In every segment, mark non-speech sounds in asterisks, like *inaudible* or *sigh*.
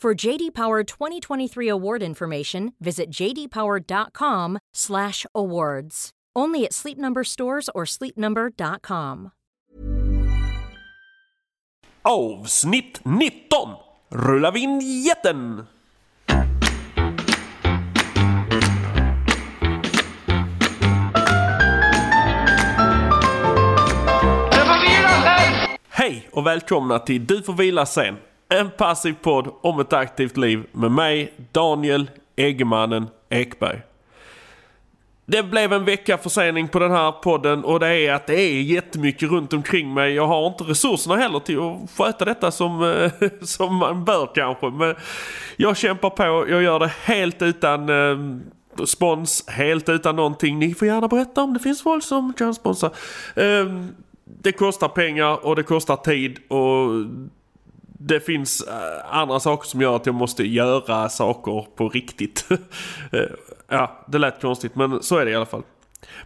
For JD Power 2023 award information, visit jdpower.com/awards. Only at Sleep Number stores or sleepnumber.com. Avsnitt 19! Rulla vinjetten! Hej och välkomna till Du får vila sen. En passiv podd om ett aktivt liv med mig, Daniel Eggemannen Ekberg. Det blev en vecka försening på den här podden och det är att det är jättemycket runt omkring mig. Jag har inte resurserna heller till att sköta detta som, eh, *laughs* som man bör kanske. Men jag kämpar på, jag gör det helt utan eh, spons, helt utan någonting. Ni får gärna berätta om det finns folk som kan sponsra. Eh, det kostar pengar och det kostar tid och det finns eh, andra saker som gör att jag måste göra saker på riktigt. *laughs* Eh, ja, det lät konstigt men så är det i alla fall.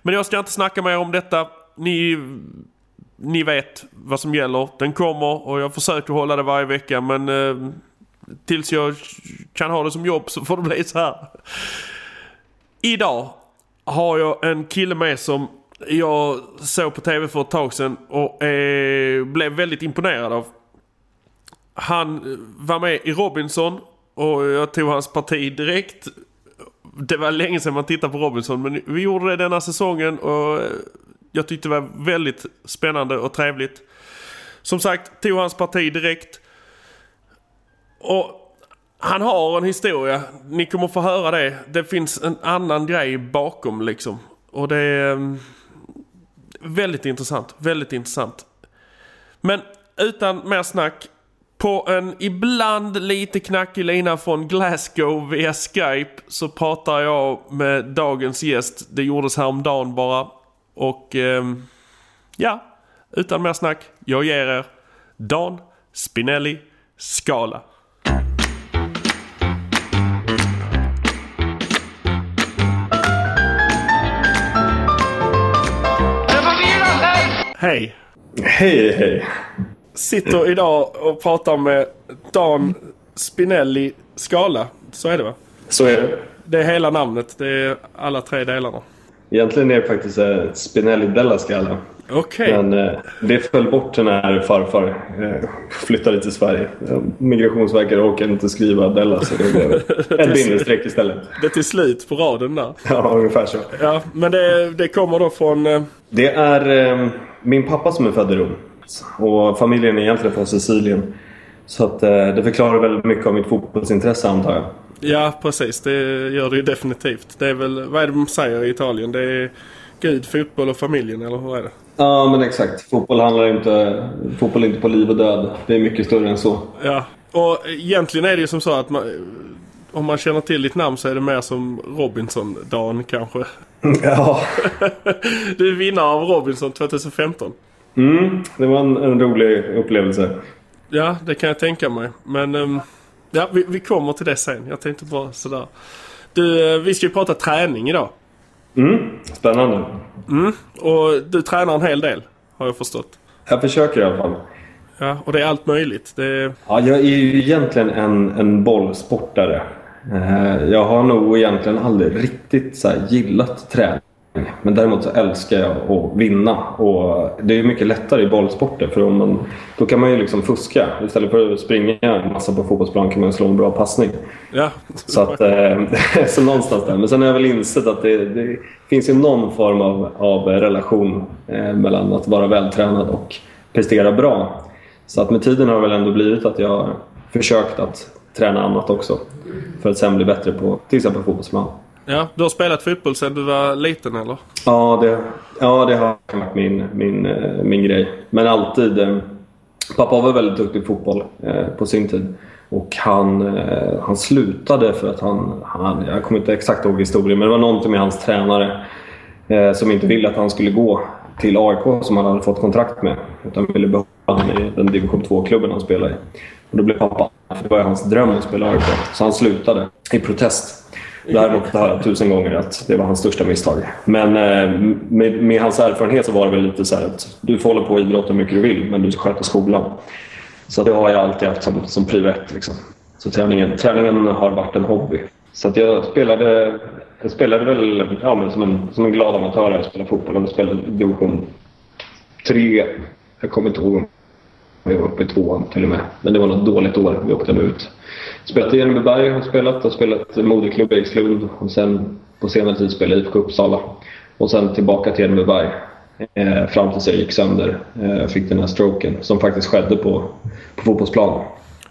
Men jag ska inte snacka mer om detta. Ni, ni vet vad som gäller. Den kommer och jag försöker hålla det varje vecka men eh, tills jag kan ha det som jobb så får det bli så här. Idag har jag en kille med som jag såg på tv för ett tag sedan och eh, blev väldigt imponerad av. Han var med i Robinson och jag tog hans parti direkt. Det var länge sedan man tittade på Robinson men vi gjorde det denna säsongen och eh, jag tyckte det var väldigt spännande och trevligt. Som sagt, tog hans parti direkt. Och han har en historia. Ni kommer få höra det. Det finns en annan grej bakom liksom. Och det är mm, väldigt intressant. Väldigt intressant. Men utan mer snack. På en ibland lite knackig lina från Glasgow via Skype så pratar jag med dagens gäst. Det gjordes häromdagen bara. Och eh, ja, utan mer snack. Jag ger er Dan Spinelli Skala. Hej! Hej, hej. Sitter idag och pratar med Dan Spinelli Skala. Så är det va? Så är det. Det är hela namnet. Det är alla tre delarna. Egentligen är det faktiskt eh, Spinelli della Scala. Okej. Men eh, det föll bort när farfar eh, flyttade till Sverige. Migrationsverket orkade inte skriva Della så det blev *laughs* ett bindestreck istället. Det är till slut på raden där. Ja, ungefär så. Ja, men det, det kommer då från... eh, Det är eh, min pappa som är född i Rom. Och familjen är egentligen från Sicilien. Så att, eh, det förklarar väldigt mycket av mitt fotbollsintresse antar jag. Ja, precis. Det gör det ju definitivt. Det är väl... Vad är det de säger i Italien? Det är Gud, fotboll och familjen, eller hur är det? Ja, men exakt. Fotboll handlar inte, fotboll är inte på liv och död. Det är mycket större än så. Ja. Och egentligen är det ju som så att man, om man känner till ditt namn så är det mer som Robinson-Dan kanske. *laughs* Ja, *laughs* Du är vinnare av Robinson 2015. Mm, det var en, en rolig upplevelse. Ja, det kan jag tänka mig. Men ehm, ja, vi, vi kommer till det sen. Jag tänkte bara sådär. Du, eh, vi ska ju prata träning idag. Mm, spännande. Och du tränar en hel del, har jag förstått. Jag försöker i alla fall. Ja, och det är allt möjligt. Det Ja, jag är ju egentligen en, en bollsportare. Eh, Jag har nog egentligen aldrig riktigt så gillat träning. Men däremot så älskar jag att vinna. Och det är mycket lättare i bollsporter för om man, då kan man ju liksom fuska. Istället för att springa en massa på fotbollsplan kan man slå en bra passning. Ja. Så, att, eh, *laughs* så någonstans där. Men sen har jag väl insett att det, det finns ju någon form av, av relation eh, mellan att vara vältränad och prestera bra. Så att med tiden har det väl ändå blivit att jag försökt att träna annat också. För att sen bli bättre på till exempel fotbollsplan. Ja, du har spelat fotboll sedan du var liten eller? Ja, det, ja, det har varit min, min, eh, min grej. Men alltid... Eh, pappa var väldigt duktig i fotboll eh, på sin tid. Och han, han slutade för att han, han... Jag kommer inte exakt ihåg historien, men det var någonting med hans tränare som inte ville att han skulle gå till AIK som han hade fått kontrakt med. Utan ville behålla honom i den division 2-klubben han spelade i. Och då blev pappa, för det var hans dröm att spela AIK. Så han slutade i protest. Däremot har jag tusen gånger att det var hans största misstag. Men eh, med, med, hans erfarenhet så var det väl lite så att du får hålla på och idrotta hur mycket du vill, men du ska sköta skolan. Så det har jag alltid haft som, som prio liksom. Så träningen, träningen har varit en hobby. Så att jag spelade, jag spelade väl ja, men som, en, som en glad amatör. Jag spelade fotboll och spelade division 3. Jag kommer inte ihåg om jag var uppe i tvåan till och med. Men det var något dåligt år. Vi åkte ut. Spelat i Enebyberg har spelat och spelat moderklubb i Ekslund och sen på senare tid spelade IFK Uppsala. Och sen tillbaka till Enebyberg eh, fram tills jag gick sönder. Eh, fick den här stroken som faktiskt skedde på, på fotbollsplanen.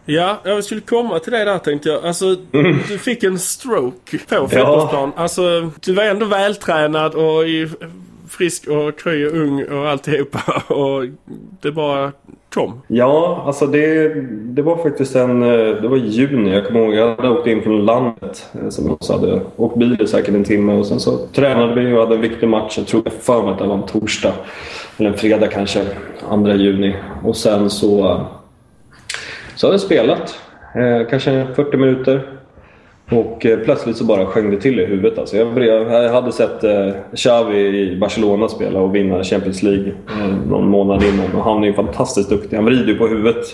Ja, jag skulle komma till det där tänkte jag. Alltså, mm. du fick en stroke på fotbollsplan. Ja. Alltså, du var ändå vältränad och i frisk och kry och ung och alltihopa. *laughs* Och det bara kom. Ja, alltså det, det var faktiskt en... Eh, det var i juni. Jag kommer ihåg, jag hade åkt in från landet. Eh, som också hade åkt bil säkert en timme och sen så tränade vi och hade en viktig match. Jag tror jag för mig att det var en torsdag. Eller en fredag kanske. 2 juni. Och sen så... Så hade jag spelat. Eh, kanske 40 minuter. Och eh, plötsligt så bara sjöng det till i huvudet. Alltså jag, jag hade sett eh, Xavi i Barcelona spela och vinna Champions League eh, någon månad innan. Och han är ju fantastiskt duktig. Han vrider ju på huvudet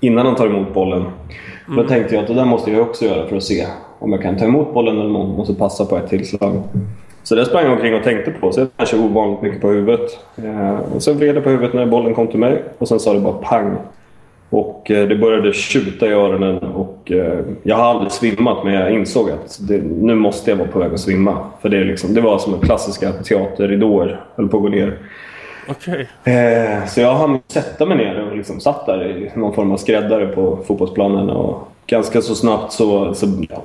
innan han tar emot bollen. Mm. Då tänkte jag att det där måste jag också göra för att se om jag kan ta emot bollen eller om jag måste passa på ett tillslag. Så det sprang jag omkring och tänkte på. Så jag kanske ovanligt mycket på huvudet. Eh, och sen vred jag på huvudet när bollen kom till mig och sen sa det bara pang. Och eh, det började tjuta i öronen och eh, jag har aldrig svimmat men jag insåg att det, nu måste jag vara på väg att svimma. För det, liksom, det var som klassiska teaterridåer höll på att gå ner. Okay. Eh, så jag hann sätta mig ner och liksom satt där i någon form av skräddare på fotbollsplanen. Och ganska så snabbt så, så ja,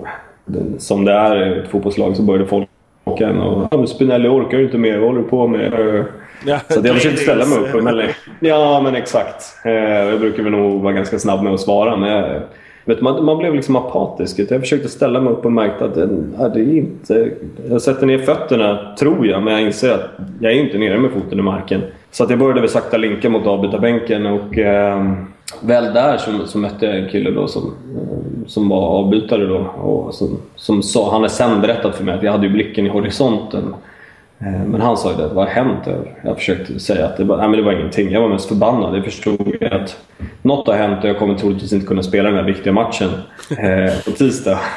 som det är i ett fotbollslag så började folk åka en och Spinelli orkar ju inte mer, vad håller du på med? Ja, så jag försökte ställa mig upp. Men, ja, men exakt. Eh, jag brukar väl nog vara ganska snabb med att svara. Men jag, vet, man, man blev liksom apatisk. Jag försökte ställa mig upp och märkte att eh, ja, det är inte... Jag sätter ner fötterna, tror jag, men jag inser att jag är inte nere med foten i marken. Så att jag började väl sakta linka mot avbytarbänken och eh, väl där så, så, mötte jag en kille då som, eh, som var avbytare då och som, som sa, han har sen berättat för mig att jag hade ju blicken i horisonten. Eh, men han sa ju det, vad har hänt? Jag försökte säga att det, bara, nej, men det var ingenting. Jag var mest förbannad. Jag förstod att något har hänt och jag kommer troligtvis inte kunna spela den här viktiga matchen eh, på tisdag. *laughs*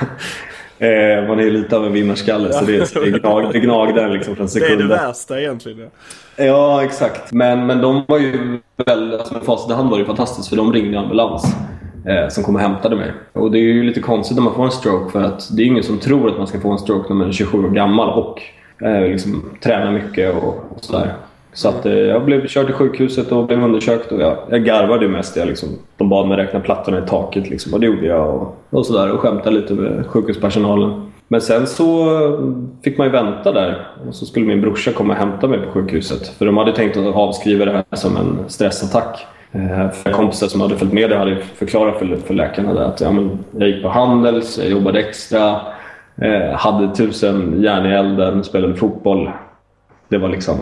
Eh, man är ju lite av en vinnarskalle så det, det, gnag, det gnagde liksom från sekunder. Det är det värsta egentligen. Ja, exakt. Men, men de var ju väl, alltså med facit i hand var det fantastiskt för de ringde ambulans som kom och hämtade mig. Och det är ju lite konstigt när man får en stroke för att det är ingen som tror att man ska få en stroke när man är 27 år gammal och eh, liksom, tränade mycket och, och sådär. Så att, eh, jag blev körd till sjukhuset och blev undersökt och jag, jag garvade mest. Jag, liksom, de bad mig räkna plattorna i taket liksom, och det gjorde jag. Och, och, sådär, och skämtade lite med sjukhuspersonalen. Men sen så fick man ju vänta där och så skulle min brorsa komma och hämta mig på sjukhuset. För de hade tänkt att avskriva det här som en stressattack. Eh, för kompisar som hade följt med det hade förklarat för, för läkarna att ja, men jag gick på Handels, jag jobbade extra, eh, hade tusen järn i elden, spelade fotboll. Det var liksom...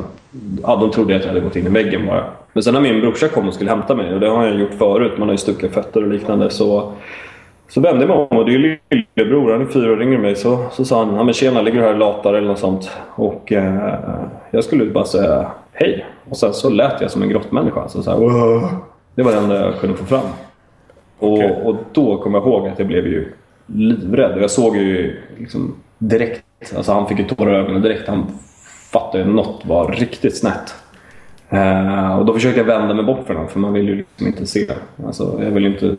Ja, de trodde att jag hade gått in i väggen bara. Men sen när min brorsa kom och skulle hämta mig, och det har jag gjort förut, man har ju stuckit fötter och liknande, så, så vände jag mig om och det är lillebror, han är fyra och ringer mig. Så, så sa han ja, men “Tjena, ligger du här och latar?” eller något sånt. Och eh, jag skulle bara säga hej. Och sen så lät jag som en grottmänniska. Så så här, det var det enda jag kunde få fram. Och, okay. och då kom jag ihåg att jag blev ju livrädd. Jag såg ju liksom direkt, alltså han fick ju tårar i ögonen direkt. Han fattade ju att något var riktigt snett. Eh, och då försökte jag vända mig bort från honom. för man vill ju liksom inte se. Alltså, jag, vill inte,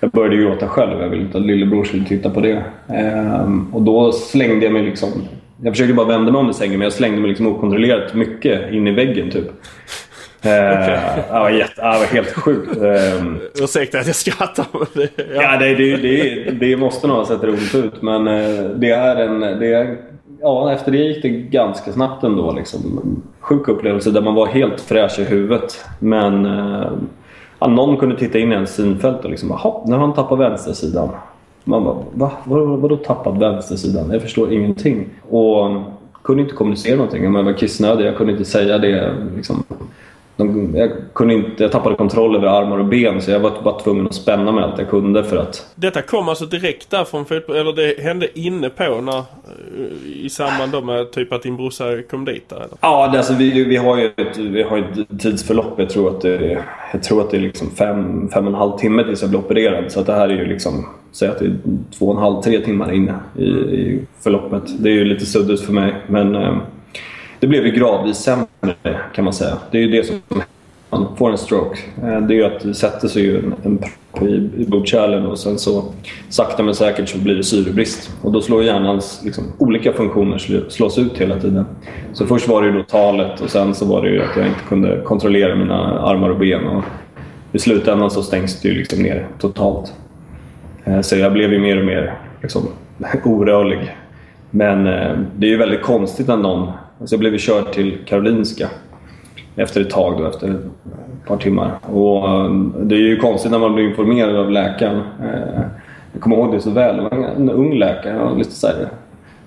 jag började gråta själv, jag ville inte att lillebror skulle titta på det. Eh, och då slängde jag mig liksom... Jag försökte bara vända mig om i sängen, men jag slängde mig liksom okontrollerat mycket in i väggen typ. Eh, det, var jätte, det var helt sjukt. Eh, Ursäkta att jag skrattar. Det, ja. ja, det, det, det, det måste nog ha sett roligt ut. Men eh, det är en... Det är, ja, efter det gick det ganska snabbt ändå. Liksom. Sjuk upplevelse där man var helt fräsch i huvudet. Men ja, någon kunde titta in i ens synfält och liksom jaha, nu har han tappat vänstersidan. Man bara, va? Vadå, vadå tappat vänstersidan? Jag förstår ingenting. Och kunde inte kommunicera någonting. Jag var kissnödig, jag kunde inte säga det. Liksom, de, jag, kunde inte, jag tappade kontroll över armar och ben så jag var bara tvungen att spänna mig allt jag kunde för att... Detta kom alltså direkt där från fotboll, eller det hände inne på när, i samband med typ att din brorsa kom dit där, eller? Ja, det, alltså, vi, vi har ju ett, vi har ett tidsförlopp. Jag tror att det, jag tror att det är liksom fem, fem och en halv timme tills jag blir opererad. Så att det här är ju liksom, säg att det är två och en halv, tre timmar inne i, i förloppet. Det är ju lite suddigt för mig men eh, det blev ju gradvis sämre kan man säga. Det är ju det som man får en stroke. Eh, det är ju att det sätter sig ju en, en i, i blodkärlen och sen så sakta men säkert så blir det syrebrist. Och då slår hjärnans liksom, olika funktioner slås ut hela tiden. Så först var det ju då talet och sen så var det ju att jag inte kunde kontrollera mina armar och ben. Och I slutändan så stängs det ju liksom ner totalt. Eh, så jag blev ju mer och mer liksom, *laughs* orörlig. Men eh, det är ju väldigt konstigt när någon så jag blev körd till Karolinska efter ett tag, då, efter ett par timmar. Och eh, det är ju konstigt när man blir informerad av läkaren. Eh, jag kommer ihåg det så väl. Det var en ung läkare. Lite så här,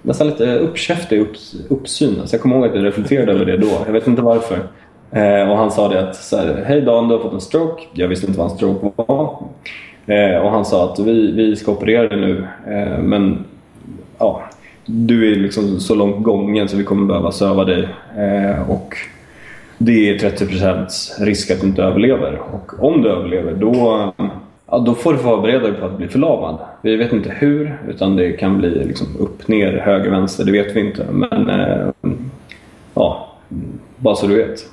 nästan lite uppkäftig upps, uppsyn. Så jag kommer ihåg att jag reflekterade över det då. Jag vet inte varför. Eh, och han sa det att så här, Hej Dan, du har fått en stroke. Jag visste inte vad en stroke var. och han sa att vi, vi ska operera dig nu. men ja, du är liksom så långt gången så vi kommer behöva söva dig. Eh, och det är 30% risk att du inte överlever. Och om du överlever då, ja, då får du förbereda dig på att bli förlamad. Vi vet inte hur, utan det kan bli liksom upp, ner, höger, vänster. Det vet vi inte. Men eh, ja, bara så du vet.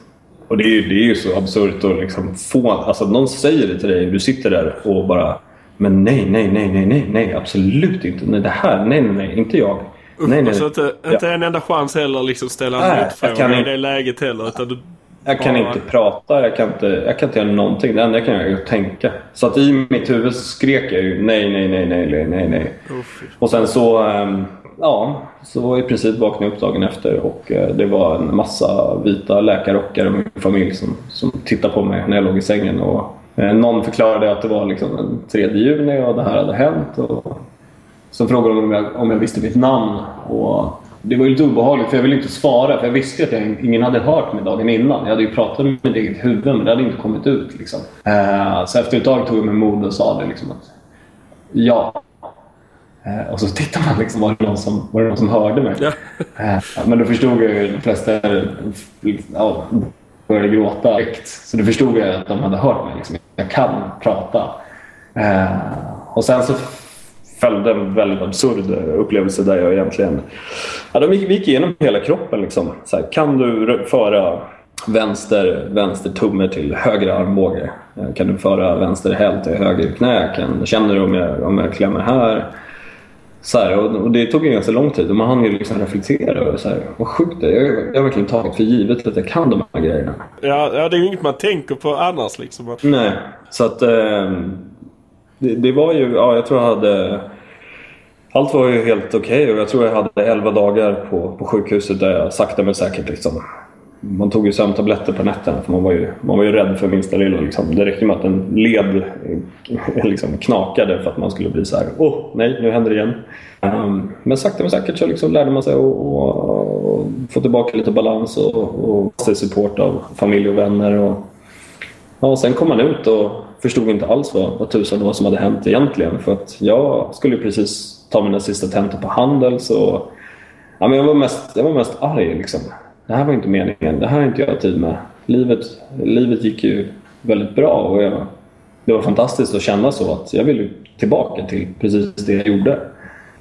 Och det är ju, det är ju så absurt att liksom få... Alltså någon säger det till dig du sitter där och bara Men nej, nej, nej, nej, nej, nej, absolut inte. Nej, det här, nej, nej, nej, inte jag nej, nej. Så inte, inte ja. en enda chans heller liksom ställa en motfråga i det läget heller. Utan du jag kan inte prata, jag kan inte, jag kan inte göra någonting. Det enda jag kan göra är att tänka. Så att i mitt huvud skrek jag ju nej, nej, nej, nej, nej, nej. Och sen så, ehm, ja, så i princip vaknade jag upp dagen efter och eh, det var en massa vita läkarrockar och min familj som, som tittade på mig när jag låg i sängen. Och eh, någon förklarade att det var liksom den 3 juni och det här hade hänt. Och så frågade de om jag, om jag visste mitt namn. Och det var lite obehagligt för jag ville inte svara för jag visste att jag, ingen hade hört mig dagen innan. Jag hade ju pratat med mitt eget huvud men det hade inte kommit ut. Liksom. Uh, så efter ett tag tog jag mig mod och sa det liksom att ja. Uh, och så tittade man liksom, var det någon som, var det någon som hörde mig? Ja. Uh, men då förstod jag ju de flesta ja, började gråta direkt. Så då förstod jag att de hade hört mig. Liksom. Jag kan prata. och sen så följde en väldigt absurd upplevelse där jag egentligen... Ja, de gick, gick igenom hela kroppen. Liksom. Så här, kan du föra vänster, vänster tumme till höger armbåge? Kan du föra vänster häl till höger knä? Kan, känner du om jag, om jag klämmer här? Så här, och, det tog en ganska lång tid och man hann ju liksom reflektera över så här, vad sjukt det är. Jag, jag har verkligen tagit för givet att jag kan de här grejerna. Ja, ja det är ju inget man tänker på annars liksom. Nej, så att... Eh, det, det, var ju, ja jag tror jag hade... Allt var ju helt okej okay och jag tror jag hade 11 dagar på, på sjukhuset där jag sakta men säkert liksom... Man tog ju sömntabletter på nätterna för man var ju, man var ju rädd för minsta lilla. Liksom. Det räckte med att en led eh, liksom knakade för att man skulle bli så här: åh oh, nej, nu händer det igen. Um, men sakta men säkert så liksom lärde man sig att få tillbaka lite balans och, och support av familj och vänner. Och, ja, sen kom man ut och förstod inte alls vad, vad tusan det var som hade hänt egentligen. För att jag skulle precis ta mina sista tentor på Handels och ja, men jag, var mest, jag var mest arg. Liksom. Det här var inte meningen. Det här har inte jag tid med. Livet, livet gick ju väldigt bra och jag, det var fantastiskt att känna så att jag ville tillbaka till precis det jag gjorde.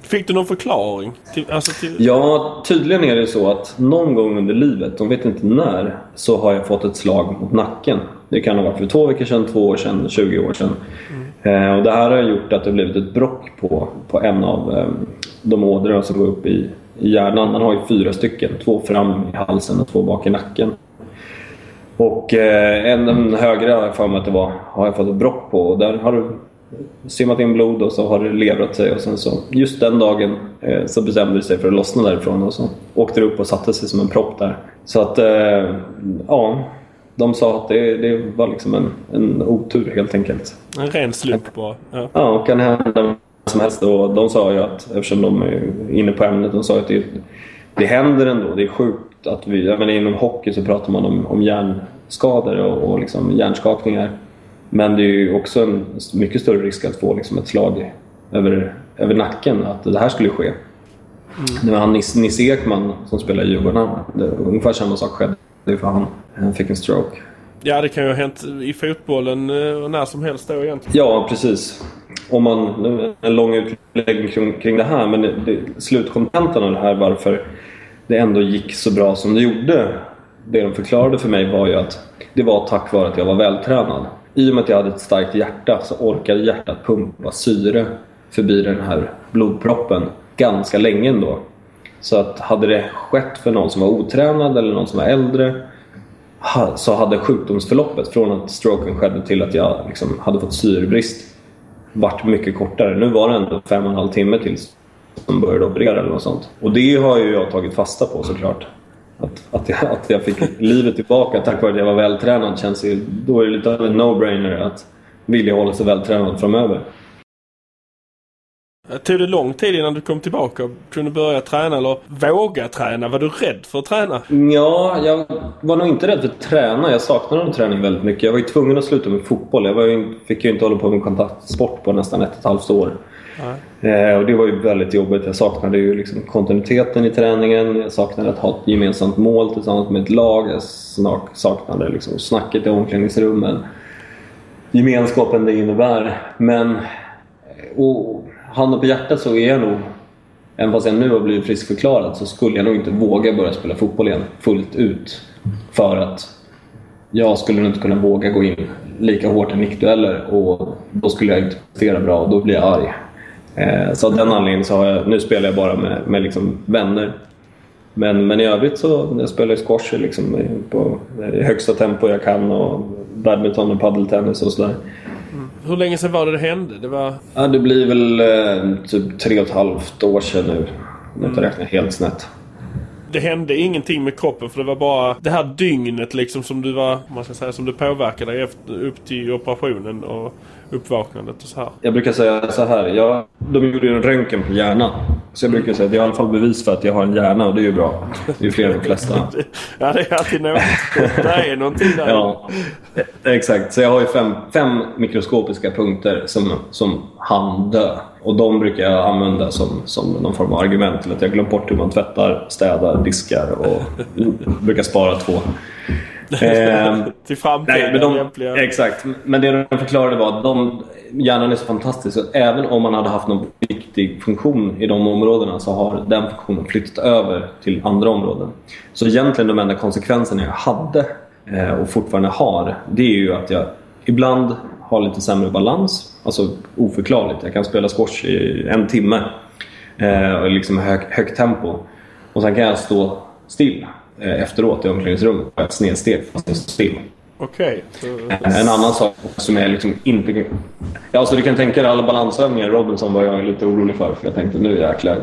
Fick du någon förklaring? Till, alltså till... Ja, tydligen är det så att någon gång under livet, de vet inte när, så har jag fått ett slag mot nacken. Det kan ha varit för två veckor sedan, två år sedan, 20 år sedan. Mm. Eh, och det här har gjort att det har blivit ett brock på, på en av eh, de ådrorna som går upp i, i hjärnan. Man har ju fyra stycken, två fram i halsen och två bak i nacken. Och eh, en, den högra har jag för mig att det var, har jag fått ett brock på och där har det simmat in blod och så har det levrat sig och sen så just den dagen eh, så bestämde det sig för att lossna därifrån och så åkte det upp och satte sig som en propp där. Så att eh, ja, de sa att det, det var liksom en, en otur helt enkelt. En ren slump bara? Ja, ja kan hända som helst. Och de sa ju att, eftersom de är inne på ämnet, de sa att det, det händer ändå. Det är sjukt att vi, jag menar, inom hockey så pratar man om, om hjärnskador och, och liksom hjärnskakningar. Men det är ju också en mycket större risk att få liksom ett slag över, över nacken, att det här skulle ske. Mm. Det var han Nisse Ekman som spelar i Djurgården. Det, ungefär samma sak skedde för han. Han fick en stroke. Ja, det kan ju ha hänt i fotbollen eh, när som helst då egentligen. Ja, precis. Om man, en lång utläggning kring, kring det här, men det, det, slutkontentan av det här varför det ändå gick så bra som det gjorde. Det de förklarade för mig var ju att det var tack vare att jag var vältränad. I och med att jag hade ett starkt hjärta så orkade hjärtat pumpa syre förbi den här blodproppen ganska länge ändå. Så att hade det skett för någon som var otränad eller någon som var äldre så hade sjukdomsförloppet från att stroken skedde till att jag liksom hade fått syrebrist varit mycket kortare. Nu var det ändå fem och en halv timme tills de började operera eller något sånt. Och det har ju jag tagit fasta på såklart. Att, att, jag, att jag fick livet tillbaka tack vare att jag var vältränad känns ju, då är det lite av en no-brainer att vilja hålla sig vältränad framöver. Tog det lång tid innan du kom tillbaka och kunde börja träna eller våga träna? Var du rädd för att träna? Ja, jag var nog inte rädd för att träna. Jag saknade träning väldigt mycket. Jag var ju tvungen att sluta med fotboll. Jag ju, fick ju inte hålla på med kontaktsport på nästan ett och ett halvt år. Eh, och det var ju väldigt jobbigt. Jag saknade ju liksom kontinuiteten i träningen. Jag saknade att ha ett gemensamt mål tillsammans med ett lag. Jag saknade liksom snacket i omklädningsrummen. Gemenskapen det innebär. Men... Och, handen på hjärtat så är jag nog, även fast jag nu har blivit friskförklarad, så skulle jag nog inte våga börja spela fotboll igen fullt ut. För att jag skulle nog inte kunna våga gå in lika hårt i nickdueller och då skulle jag inte prestera bra och då blir jag arg. Eh, så av den anledningen så har jag, nu spelar jag bara med, med liksom vänner. Men, men i övrigt så jag spelar jag squash liksom på i högsta tempo jag kan och badminton och paddeltennis och sådär. Hur länge sedan var det det hände? Det, var... ja, det blir väl eh, typ tre och ett halvt år sedan nu. Om jag inte räknar helt snett. Det hände ingenting med kroppen för det var bara det här dygnet liksom som du var, man ska säga, som du påverkade efter, upp till operationen och uppvaknandet och så här. Jag brukar säga så här. Jag, de gjorde en röntgen på hjärnan. Så jag brukar säga att det är i alla fall bevis för att jag har en hjärna och det är ju bra. Det är ju fler än de flesta. ja, det är alltid något. Det är någonting där. *laughs* ja, exakt. Så jag har ju fem, fem mikroskopiska punkter som, som han dö. Och de brukar jag använda som, som någon form av argument till att jag glömt bort hur man tvättar, städar, diskar och brukar spara två. Eh, *laughs* till framtiden nej, de, Exakt. Men det de förklarade var att de, hjärnan är så fantastisk att även om man hade haft någon viktig funktion i de områdena så har den funktionen flyttat över till andra områden. Så egentligen de enda konsekvenserna jag hade eh, och fortfarande har, det är ju att jag ibland har lite sämre balans. Alltså oförklarligt. Jag kan spela squash i en timme eh, och liksom hög, högt tempo. Och sen kan jag stå still efteråt i omklädningsrummet på ett snedsteg fast jag står still. Okej. En annan sak som är liksom inte... Ja, så du kan tänka dig alla balansövningar Robinson var jag lite orolig för. För jag tänkte nu jäklar,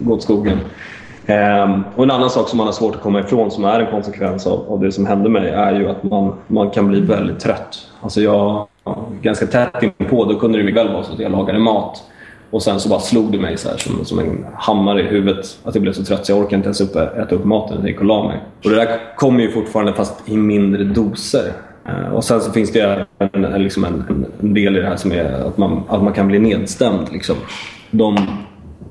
gå åt skogen. Um, och en annan sak som man har svårt att komma ifrån som är en konsekvens av, av det som hände mig är ju att man, man kan bli väldigt trött. Alltså jag, ganska tätt inpå, då kunde det väl vara så att jag lagade mat och sen så bara slog det mig så här, som, som en hammare i huvudet. Att jag blev så trött så jag orkade inte ens upp, äta upp maten. Jag gick och la mig. Och det där kommer ju fortfarande fast i mindre doser. Eh, och sen så finns det eh, liksom en, liksom en, en, del i det här som är att man, att man kan bli nedstämd. Liksom. De,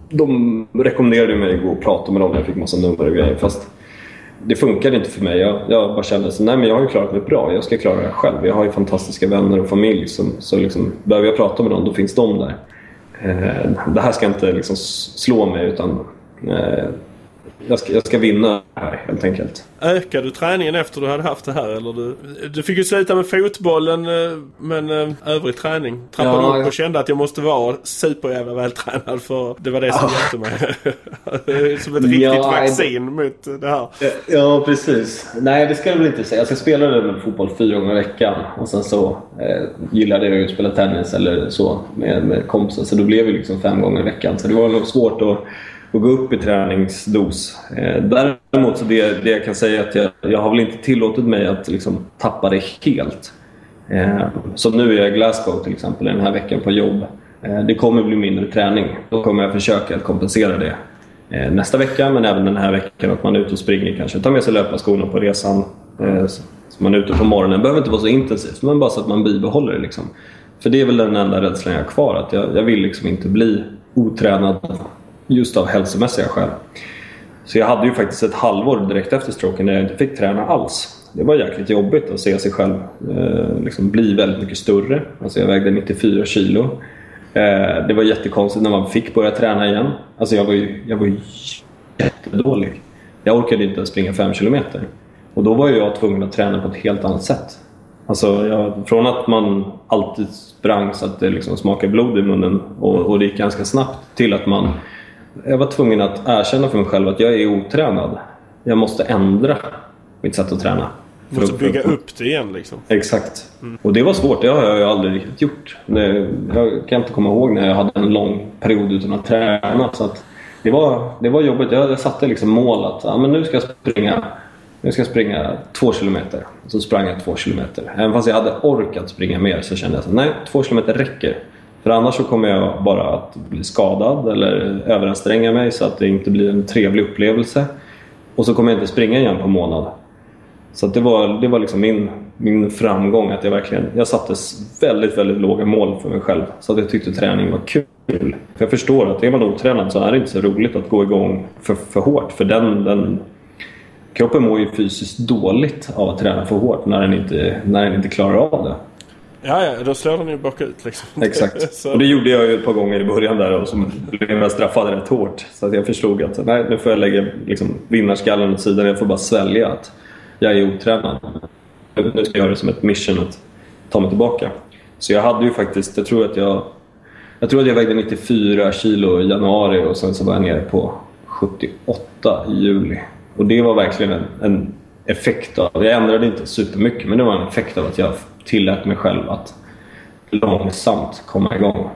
de rekommenderade mig att gå och prata med dem när jag fick massa nummer och grejer. Fast det funkade inte för mig. Jag, jag bara kände att jag har ju klarat mig bra. Jag ska klara det själv. Jag har ju fantastiska vänner och familj. Som, så liksom, behöver jag prata med dem, då finns de där. Eh, det här ska inte liksom slå mig utan eh, jag ska, jag ska vinna här helt enkelt. Ökade du träningen efter du hade haft det här? Eller du, du fick ju sluta med fotbollen eh, men eh, övrig träning trappade ja, upp och kände att jag måste vara superjävla vältränad för det var det som hjälpte mig. *laughs* som ett riktigt ja, vaccin mot det här. Ja precis. Nej det ska jag väl inte säga. Jag spelade med fotboll fyra gånger i veckan och sen så eh, gillade jag att spela tennis eller så med, med kompisar så då blev det liksom fem gånger i veckan. Så det var nog svårt att och gå upp i träningsdos. Eh, däremot så det, det jag kan säga är att jag, jag har väl inte tillåtit mig att liksom tappa det helt. Eh, så som nu är jag i Glasgow till exempel den här veckan på jobb. Eh, det kommer bli mindre träning. Då kommer jag försöka att kompensera det nästa vecka men även den här veckan att man är ute och springer kanske. Ta med sig löparskorna på resan. Så man är ute på morgonen. Det behöver inte vara så intensivt men bara så att man bibehåller det. Liksom. För det är väl den enda rädslan jag har kvar. Att jag, jag vill liksom inte bli otränad Just av hälsomässiga skäl. Så jag hade ju faktiskt ett halvår direkt efter stroken när jag inte fick träna alls. Det var jäkligt jobbigt att se sig själv eh, liksom bli väldigt mycket större. Alltså jag vägde 94 kilo. Eh, det var jättekonstigt när man fick börja träna igen. Alltså jag var ju, jag var ju jättedålig. Jag orkade inte ens springa 5 kilometer. Och då var jag tvungen att träna på ett helt annat sätt. Alltså jag, från att man alltid sprang så att det liksom smakade blod i munnen och, och det gick ganska snabbt till att man jag var tvungen att erkänna för mig själv att jag är otränad. Jag måste ändra mitt sätt att träna. Du måste bygga upp det igen liksom. Exakt. Mm. Och det var svårt. Det har jag ju aldrig riktigt gjort. jag kan inte komma ihåg när jag hade en lång period utan att träna. Så att det, var, det var jobbigt. Jag, jag satte liksom mål att ja, men nu ska jag springa nu ska jag springa två kilometer. Så sprang jag två kilometer. Även fast jag hade orkat springa mer så kände jag att nej, två kilometer räcker. För annars så kommer jag bara att bli skadad eller överanstränga mig så att det inte blir en trevlig upplevelse. Och så kommer jag inte springa igen på en månad. Så det var, det var liksom min, min framgång att jag verkligen jag satte väldigt, väldigt låga mål för mig själv. Så att jag tyckte träning var kul. För jag förstår att är man otränad så är det inte så roligt att gå igång för, för hårt. För den, den, kroppen mår ju fysiskt dåligt av att träna för hårt när den inte, när den inte klarar av det. Ja, ja, då slår den ju bakut liksom. *laughs* Exakt. *laughs* Och det gjorde jag ju ett par gånger i början där och så blev jag straffad rätt hårt. Så att jag förstod att nej, nu får jag lägga liksom, vinnarskallen åt sidan. Jag får bara svälja att jag är otränad. Nu ska jag göra det som ett mission att ta mig tillbaka. Så jag hade ju faktiskt, jag tror att jag jag tror att jag vägde 94 kilo i januari och sen så var jag nere på 78 i juli. Och det var verkligen en, en effekt av, jag ändrade inte supermycket, men det var en effekt av att jag tillät mig själv att långsamt komma igång.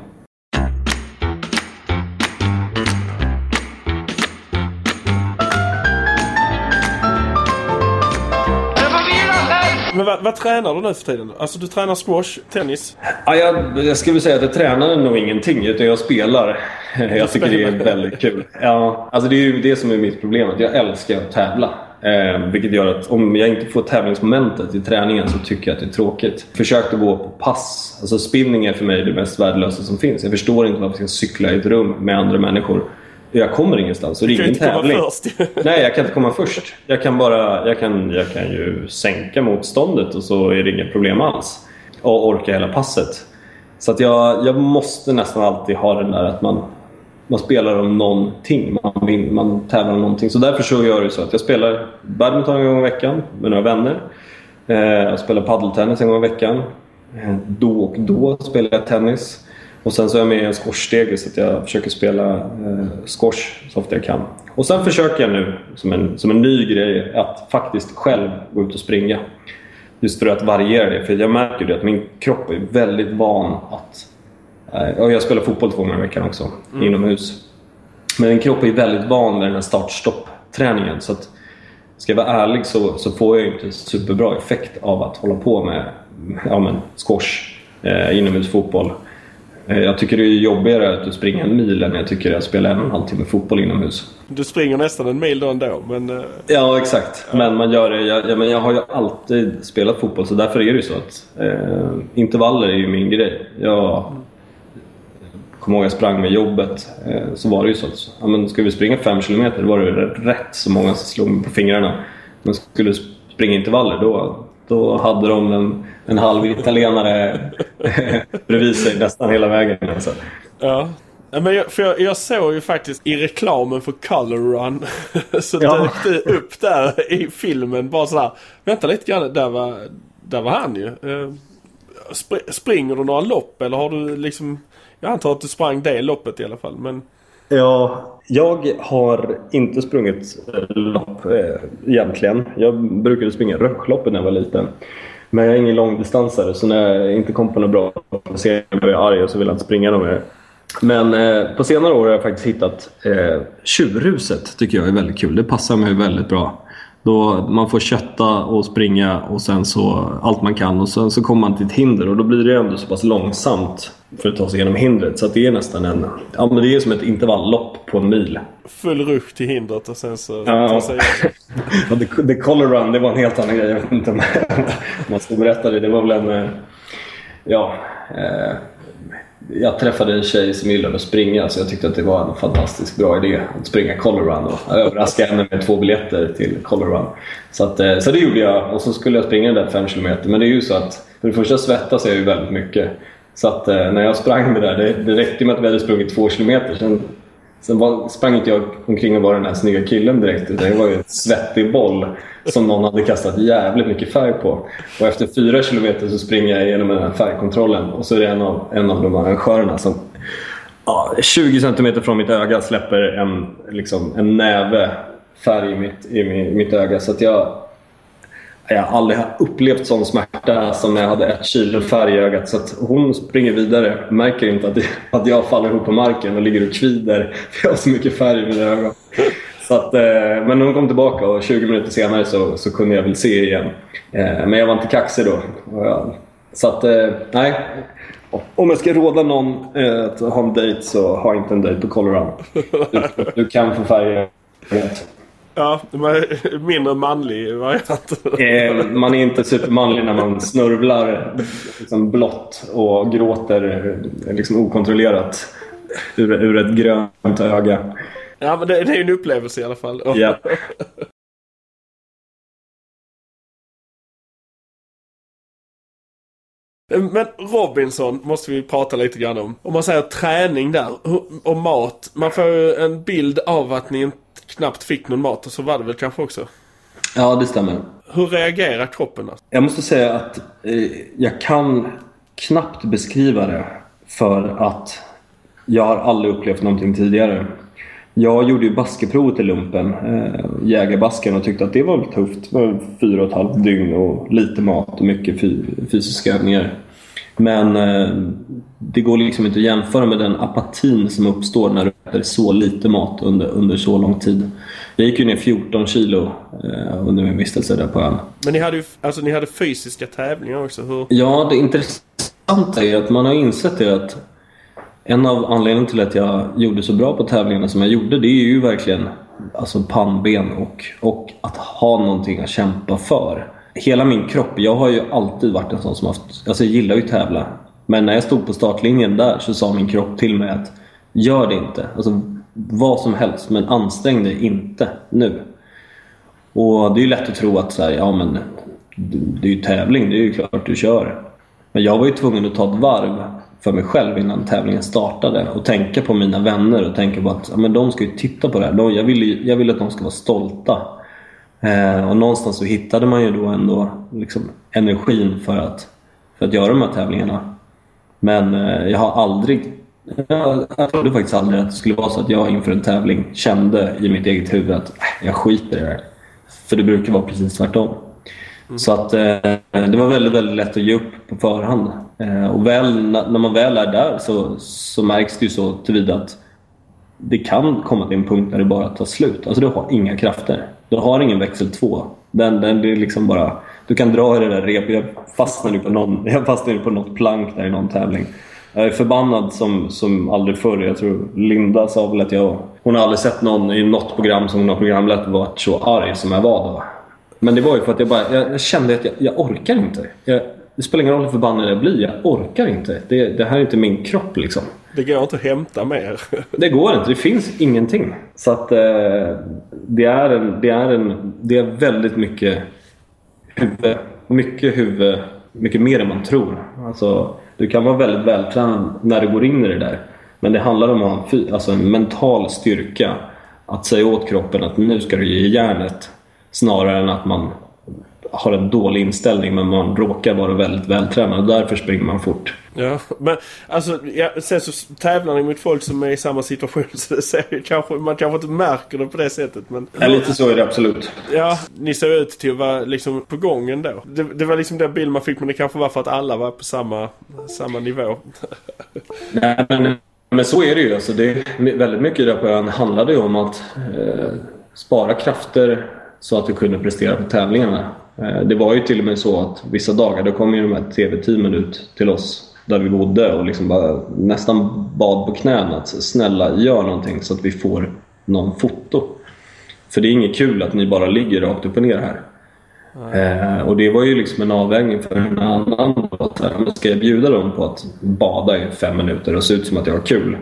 Men vad, vad, tränar du nu för tiden? Alltså du tränar squash, tennis? Ja, jag, jag skulle säga att jag tränar nog ingenting utan jag spelar. Jag tycker det är väldigt kul. Ja, alltså det är ju det som är mitt problem. jag älskar att tävla. Eh, vilket gör att om jag inte får tävlingsmomentet i träningen så tycker jag att det är tråkigt. Försökte gå på pass. Alltså spinning är för mig det mest värdelösa som finns. Jag förstår inte varför jag ska cykla i ett rum med andra människor. Jag kommer ingenstans. det är ingen tävling. *laughs* Nej, jag kan inte komma först. Jag kan, bara, jag, kan, jag kan ju sänka motståndet och så är det inget problem alls. Och orka hela passet. Så att jag, jag måste nästan alltid ha den där att man man spelar om någonting. Man, vin, man tävlar om någonting. Så därför så gör jag så att jag spelar badminton en gång i veckan med några vänner. Eh, jag spelar paddeltennis en gång i veckan. Eh, då och då spelar jag tennis. Och sen så är jag med i en squashstege så att jag försöker spela eh, squash så ofta jag kan. Och sen försöker jag nu, som en, som en ny grej, att faktiskt själv gå ut och springa. Just för att variera det. För jag märker ju att min kropp är väldigt van att och jag spelar fotboll två gånger i veckan också, mm. inomhus. Men en kropp är väldigt van med den här start-stopp-träningen. Så att, ska jag vara ärlig så, så får jag inte superbra effekt av att hålla på med ja, men, squash, eh, inomhusfotboll. Eh, jag tycker det är jobbigare att springa en mil än jag tycker att spela en och en halv timme fotboll inomhus. Du springer nästan en mil då ändå, men... Eh, ja, exakt. Ja. Men man gör det. Jag, jag, men jag har ju alltid spelat fotboll så därför är det ju så att eh, intervaller är ju min grej. Jag kommer ihåg jag sprang med jobbet eh, så var det ju så att ja, men ska vi springa 5 km var det rätt så många som slog mig på fingrarna. Men skulle du springa intervaller då, då hade de en, en halv italienare *laughs* bredvid sig nästan hela vägen. Alltså. Ja. Men jag, för jag, jag såg ju faktiskt i reklamen för Color Run *laughs* så Ja. dök det upp där i filmen bara sådär. Vänta lite grann, där var, där var han ju. Eh, spr- springer du några lopp eller har du liksom... Jag antar att du sprang det loppet i alla fall. Men Ja, jag har inte sprungit lopp eh, egentligen. Jag brukade springa Röckloppet när jag var liten. Men jag är ingen långdistansare så när jag inte kom på något bra placering blev jag arg och så ville jag inte springa dem mer. Men eh, på senare år har jag faktiskt hittat eh, tjurhuset. tycker jag är väldigt kul. Det passar mig väldigt bra. Då man får kötta och springa och sen så allt man kan och sen så kommer man till ett hinder och då blir det ändå så pass långsamt för att ta sig igenom hindret. Så det är nästan en, ja men det är som ett intervalllopp på en mil. full rusch till hindret och sen så... Ja. sig. *laughs* Ja, the, the color run, det var en helt annan grej. Jag vet inte om om *laughs* man ska berätta det. Det var väl en... eh, Ja... Eh, jag träffade en tjej som gillade att springa så jag tyckte att det var en fantastiskt bra idé att springa color run. Och överraska henne med två biljetter till color run. Så, att, eh, så det gjorde jag och så skulle jag springa den där 5 km. Men det är ju så att för det första svettas jag ju väldigt mycket. Så att eh, när jag sprang det där, det, det räckte med att vi hade sprungit 2 km. Sen Sen var, sprang inte jag omkring och var den här snygga killen direkt. Utan jag var ju en svettig boll som någon hade kastat jävligt mycket färg på. Och efter fyra kilometer så springer jag igenom den här färgkontrollen och så är det en av, en av de arrangörerna som ja, 20 centimeter från mitt öga släpper en, liksom, en näve färg i mitt, i mitt öga. Så att jag, jag har aldrig upplevt sån smärta som när jag hade ett kilo färg i ögat. Så att hon springer vidare, märker inte att, att jag faller ihop på marken och ligger och kvider för *laughs* jag har så mycket färg i mina ögon. Så att, eh, men hon kom tillbaka och 20 minuter senare så, så kunde jag väl se igen. Eh, men jag var inte kaxig då. Så att, eh, nej. Om jag ska råda någon att ha en dejt så ha inte en dejt på Colorado. Du, du kan få färg i ögat. Ja, mindre manlig variant. Eh, man är inte supermanlig när man snörvlar liksom blått och gråter liksom okontrollerat ur, ur ett grönt öga. Ja, men det, det är ju en upplevelse i alla fall. Ja. Men Robinson måste vi prata lite grann om. Om man säger träning där och mat. Man får ju en bild av att ni inte knappt fick någon mat och så var det väl kanske också. ja, det stämmer. Hur reagerar kroppen? Jag måste säga att eh, jag kan knappt beskriva det för att jag har aldrig upplevt någonting tidigare. Jag gjorde ju baskeprovet i lumpen, eh, jägarbasken, och tyckte att det var väl tufft. Det var fyra och ett halvt dygn och lite mat och mycket fy, fysiska övningar. Men eh, det går liksom inte att jämföra med den apatin som uppstår när du äter så lite mat under, under så lång tid. Jag gick ju ner 14 kilo eh, under min vistelse där på ön. Men ni hade ju alltså, ni hade fysiska tävlingar också. Hur? Ja, det intressanta är att man har insett det att en av anledningarna till att jag gjorde så bra på tävlingarna som jag gjorde, det är ju verkligen alltså pannben och, och att ha någonting att kämpa för. Hela min kropp, jag har ju alltid varit en sån som haft, alltså jag gillar ju att tävla. Men när jag stod på startlinjen där så sa min kropp till mig att gör det inte. Alltså vad som helst, men ansträng dig inte nu. Och det är ju lätt att tro att så här, ja men det är ju tävling, det är ju klart du kör. Men jag var ju tvungen att ta ett varv för mig själv innan tävlingen startade och tänka på mina vänner och tänka på att ja, men de ska ju titta på det här. De, jag, vill, ju- jag vill att de ska vara stolta. Eh, och någonstans så hittade man ju då ändå liksom energin för att, för att göra de här tävlingarna. Men eh, jag har aldrig... Jag, jag trodde faktiskt aldrig att det skulle vara så att jag inför en tävling kände i mitt eget huvud att äh, jag skiter i det här. För det brukar vara precis tvärtom. Så att eh, det var väldigt, väldigt lätt att ge upp på förhand. Eh, och väl, när man väl är där så, så märks det ju så tillvida att det kan komma till en punkt där det bara tar slut. Alltså du har inga krafter. Du har ingen växel 2. Den, den det är liksom bara... Du kan dra i det där repet. Jag fastnade ju på, någon, *laughs* jag fastnade på något plank där i någon tävling. Jag är förbannad som, som aldrig förr. Jag tror Linda sa väl att jag... Hon har aldrig sett någon i något program som hon har programlett varit så arg som jag var då. Men det var ju för att jag bara... Jag, jag kände att jag, jag orkar inte. Jag, det spelar ingen roll hur förbannad jag blir. Jag orkar inte. Det, det här är inte min kropp liksom. Det går inte att hämta mer. *laughs* Det går inte. Det finns ingenting. Så att eh, det, är en, det, är en, det är väldigt mycket huvud. Mycket huvud. Mycket mer än man tror. Alltså, du kan vara väldigt vältränad när du går in i det där. Men det handlar om att ha en, alltså en mental styrka. Att säga åt kroppen att nu ska du ge järnet. Snarare än att man har en dålig inställning men man råkar vara väldigt vältränad och därför springer man fort. Ja, men alltså ja, sen så tävlar ni mot folk som är i samma situation så det ser, kanske, man kanske inte märker det på det sättet. Men, ja, lite så är det absolut. Ja, ni ser ut till att vara liksom på gång ändå. Det, det var liksom den bild man fick men det kanske var för att alla var på samma, samma nivå. *laughs* Nej, men, men så är det ju. Alltså, det, väldigt mycket där på ön handlade ju om att eh, spara krafter så att vi kunde prestera på tävlingarna. Eh, det var ju till och med så att vissa dagar då kom ju de här TV-teamen ut till oss där vi bodde och liksom bara nästan bad på knäna att snälla gör någonting så att vi får någon foto. För det är inget kul att ni bara ligger rakt upp och ner här. Eh, och det var ju liksom en avvägning för en annan. Att, ska jag bjuda dem på att bada i fem minuter och se ut som att jag har kul?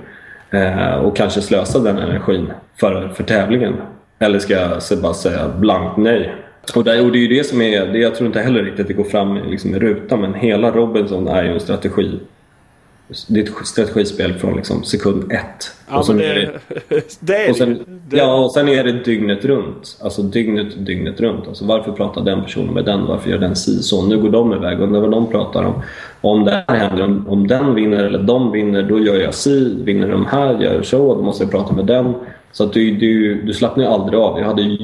Eh, och kanske slösa den energin för, för tävlingen? Eller ska jag bara säga blankt nej? Och det, och det är ju det som är, det jag tror inte heller riktigt att det går fram liksom i rutan, men hela Robinson är ju en strategi. Det är ett strategispel från liksom sekund ett. Ja, och sen det, är det, det *laughs* och sen, det. Ja, och sen är det dygnet runt. Alltså dygnet, dygnet runt. Alltså varför pratar den personen med den? Varför gör den si så? Nu går de iväg, undrar vad de pratar om. Och om det här händer, om, om den vinner eller de vinner, då gör jag si. Vinner de här, gör jag så. Då måste jag prata med den. Så att du, du, du slappnar ju aldrig av. Jag hade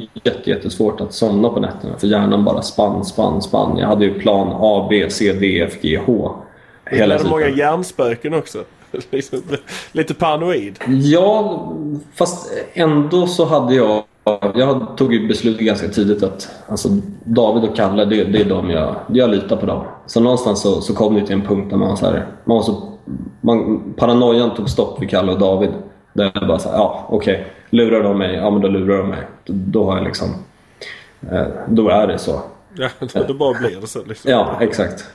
jättesvårt att somna på nätterna för hjärnan bara spann, spann, spann. Jag hade ju plan A, B, C, D, F, G, H. Hela tiden. många hjärnspöken också. *laughs* Liksom, lite paranoid. Ja, fast ändå så hade jag... Jag tog ju beslutet ganska tidigt att alltså, David och Kalle, det, det är de jag, jag litar på dem. Så någonstans så, så kom det till en punkt där man, så här, man var så, man, paranoian tog stopp vid Kalle och David. Där jag bara såhär, ja okej, okay. lurar de mig, ja men då lurar de mig. Då har jag liksom, eh, då är det så. Ja, *laughs* då bara blir det så liksom. Ja, exakt.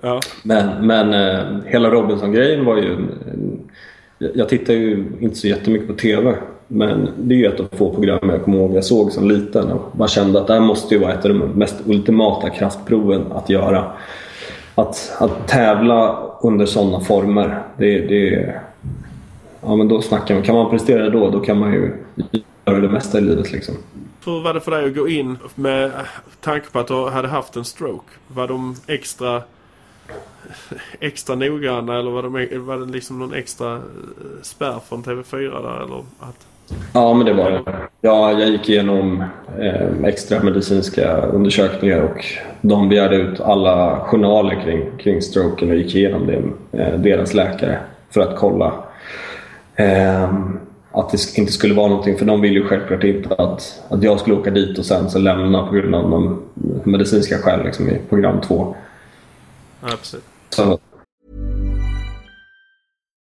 Ja. Men, men eh, hela Robinson-grejen var ju... Jag tittar ju inte så jättemycket på TV. Men det är ju ett av få program jag kommer ihåg jag såg som liten och man kände att det här måste ju vara ett av de mest ultimata kraftproven att göra. Att, att tävla under sådana former, det, det, ja, men då snackar man. Kan man prestera då, då kan man ju göra det mesta i livet. Liksom. Hur var det för dig att gå in med tanke på att du hade haft en stroke? Var de extra extra noggranna eller var det, var det liksom någon extra eh, spärr från TV4 där eller att... Ja, men det var det. Ja, jag gick igenom eh, extra medicinska undersökningar och de begärde ut alla journaler kring, kring stroken och gick igenom det, eh, deras läkare för att kolla eh, att det inte skulle vara någonting. För de ville ju självklart inte att, att jag skulle åka dit och sen så lämna på grund av de medicinska skäl liksom, i program två. Ja, precis.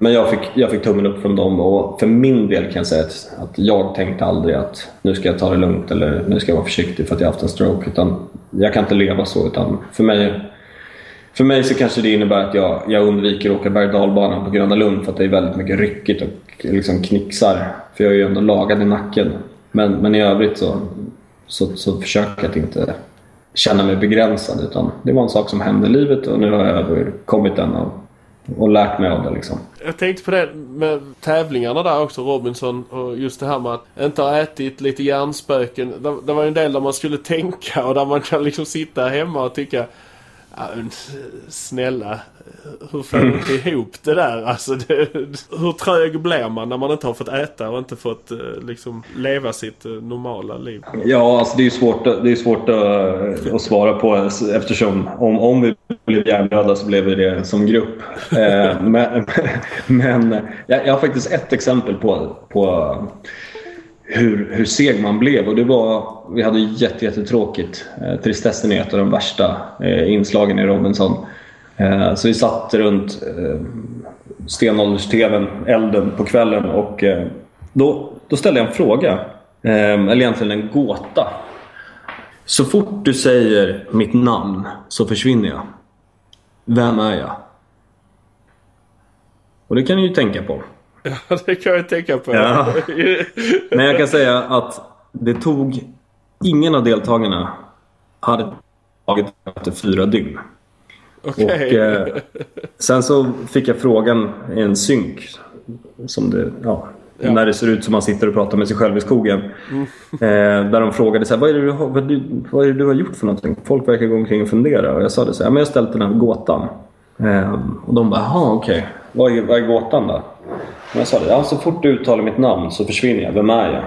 Men jag fick, jag fick tummen upp från dem och för min del kan jag säga att, att, jag tänkte aldrig att nu ska jag ta det lugnt eller nu ska jag vara försiktig för att jag haft en stroke. Utan jag kan inte leva så. Utan för, mig, för mig så kanske det innebär att jag, jag undviker att åka berg dalbanan på Gröna Lund för att det är väldigt mycket ryckigt och liksom knixar. För jag är ju ändå lagad i nacken. Men, men i övrigt så, så, så försöker jag att inte känna mig begränsad. Utan det var en sak som hände i livet och nu har jag överkommit den. Och och lärt mig av det liksom. Jag tänkte på det med tävlingarna där också Robinson och just det här med att inte ha ätit lite hjärnspöken. Det, det var ju en del där man skulle tänka och där man kan liksom sitta hemma och tycka snälla, hur får du *laughs* inte ihop det där? Alltså, det, hur trög blir man när man inte har fått äta och inte fått eh, liksom, leva sitt eh, normala liv? Ja, alltså det är svårt, det är svårt att, att svara på eftersom om, om vi blev hjärndöda så blev vi det som grupp. Eh, *laughs* men men jag, har faktiskt ett exempel på, på hur, hur seg man blev. Och det var, vi hade jättetråkigt. Eh, tristessen är ett av de värsta eh, inslagen i Robinson. Eh, så vi satt runt eh, stenålders-tvn, elden, på kvällen och eh, då, då ställde jag en fråga. Eller egentligen en gåta. Så fort du säger mitt namn så försvinner jag. Vem är jag? Och det kan ni ju tänka på. Ja, det kan jag tänka på. Ja. Men jag kan säga att det tog... Ingen av deltagarna hade tagit efter fyra dygn. Okej. Och, eh, sen så fick jag frågan i en synk. Som det, ja, Ja. När det ser ut som man sitter och pratar med sig själv i skogen. Eh, där de frågade så här, vad, är det du har, vad, du, vad är du har gjort för någonting? Folk verkar gå omkring och fundera. Och jag sa det så här, "Ja, men jag har ställt den här gåtan. Eh, och de bara, jaha okej. Vad, är, vad är gåtan då? Och jag sa det, ja, så fort du uttalar mitt namn så försvinner jag. Vem är jag?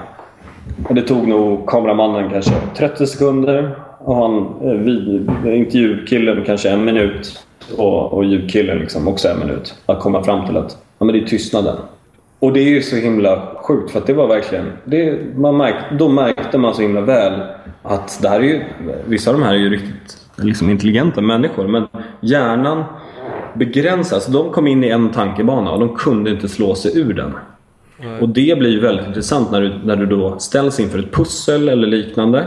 Och det tog nog kameramannen kanske 30 sekunder. Och han, eh, vid, intervjukillen kanske en minut. Och, och ljudkillen liksom också en minut. Att komma fram till att ja, men det är tystnaden. Och det är ju så himla sjukt för att det var verkligen... Det, man märkte, då märkte man så himla väl att det här är ju... Vissa av de här är ju riktigt liksom, intelligenta människor men hjärnan begränsas. De kom in i en tankebana och de kunde inte slå sig ur den. Och det blir väldigt intressant när du, när du då ställs inför ett pussel eller liknande.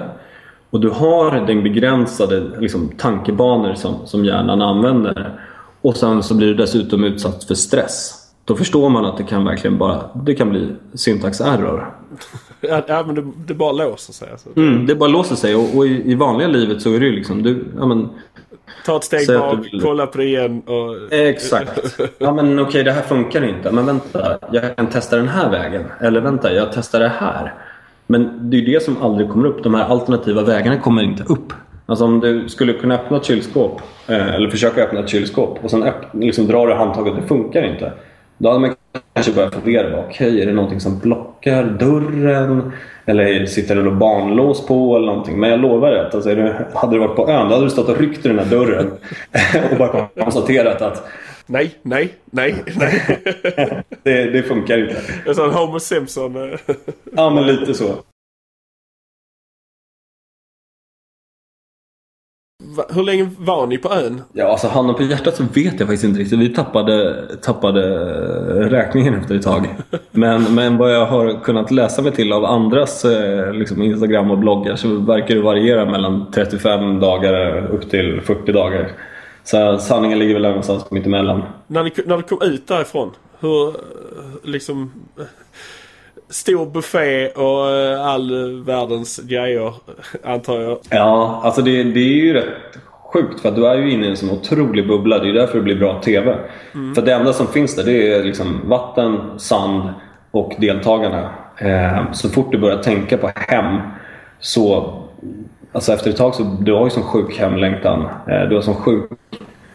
Och du har den begränsade liksom, tankebanor som, som hjärnan använder. Och sen så blir du dessutom utsatt för stress. Då förstår man att det kan verkligen bara det kan bli syntax error. *laughs* Ja, men det, det bara låser sig. Alltså. Mm, det bara låser sig och, och i, i vanliga livet så är det ju liksom du, ja, men, Ta ett steg bak, vill. kolla på det igen och... Exakt. Ja men okej det här funkar inte. Men vänta, jag kan testa den här vägen. Eller vänta, jag testar det här. Men det är ju det som aldrig kommer upp. De här alternativa vägarna kommer inte upp. Alltså om du skulle kunna öppna ett kylskåp, eh, eller försöka öppna ett kylskåp och sen liksom drar du handtaget, det funkar inte. Då hade man kanske börjat fundera, Okej, okej är det någonting som blockar dörren? Eller sitter det något barnlås på eller någonting? Men jag lovar dig att alltså, hade du varit på ön, då hade du stått och ryckt i den här dörren *laughs* och bara konstaterat att Nej, nej, nej, nej. *laughs* det, det funkar inte. En sån Homer Simpson. eh. Ja men lite så. Hur länge var ni på ön? Ja, alltså handen på hjärtat så vet jag faktiskt inte riktigt. Vi tappade, tappade räkningen efter ett tag. *laughs* Men, men vad jag har kunnat läsa mig till av andras eh, liksom Instagram och bloggar så verkar det variera mellan 35 dagar upp till 40 dagar. Så sanningen ligger väl någonstans mitt emellan. När, ni, när du kom ut därifrån. Hur liksom... Stor buffé och eh, all världens grejer antar jag. Ja, alltså det, det är ju rätt sjukt för du är ju inne i en sån otrolig bubbla. Det är därför det blir bra TV. För det enda som finns där det är liksom vatten, sand och deltagarna. Eh, så fort du börjar tänka på hem så Alltså efter ett tag så du har ju sån sjuk hemlängtan. Eh, du har sån sjuk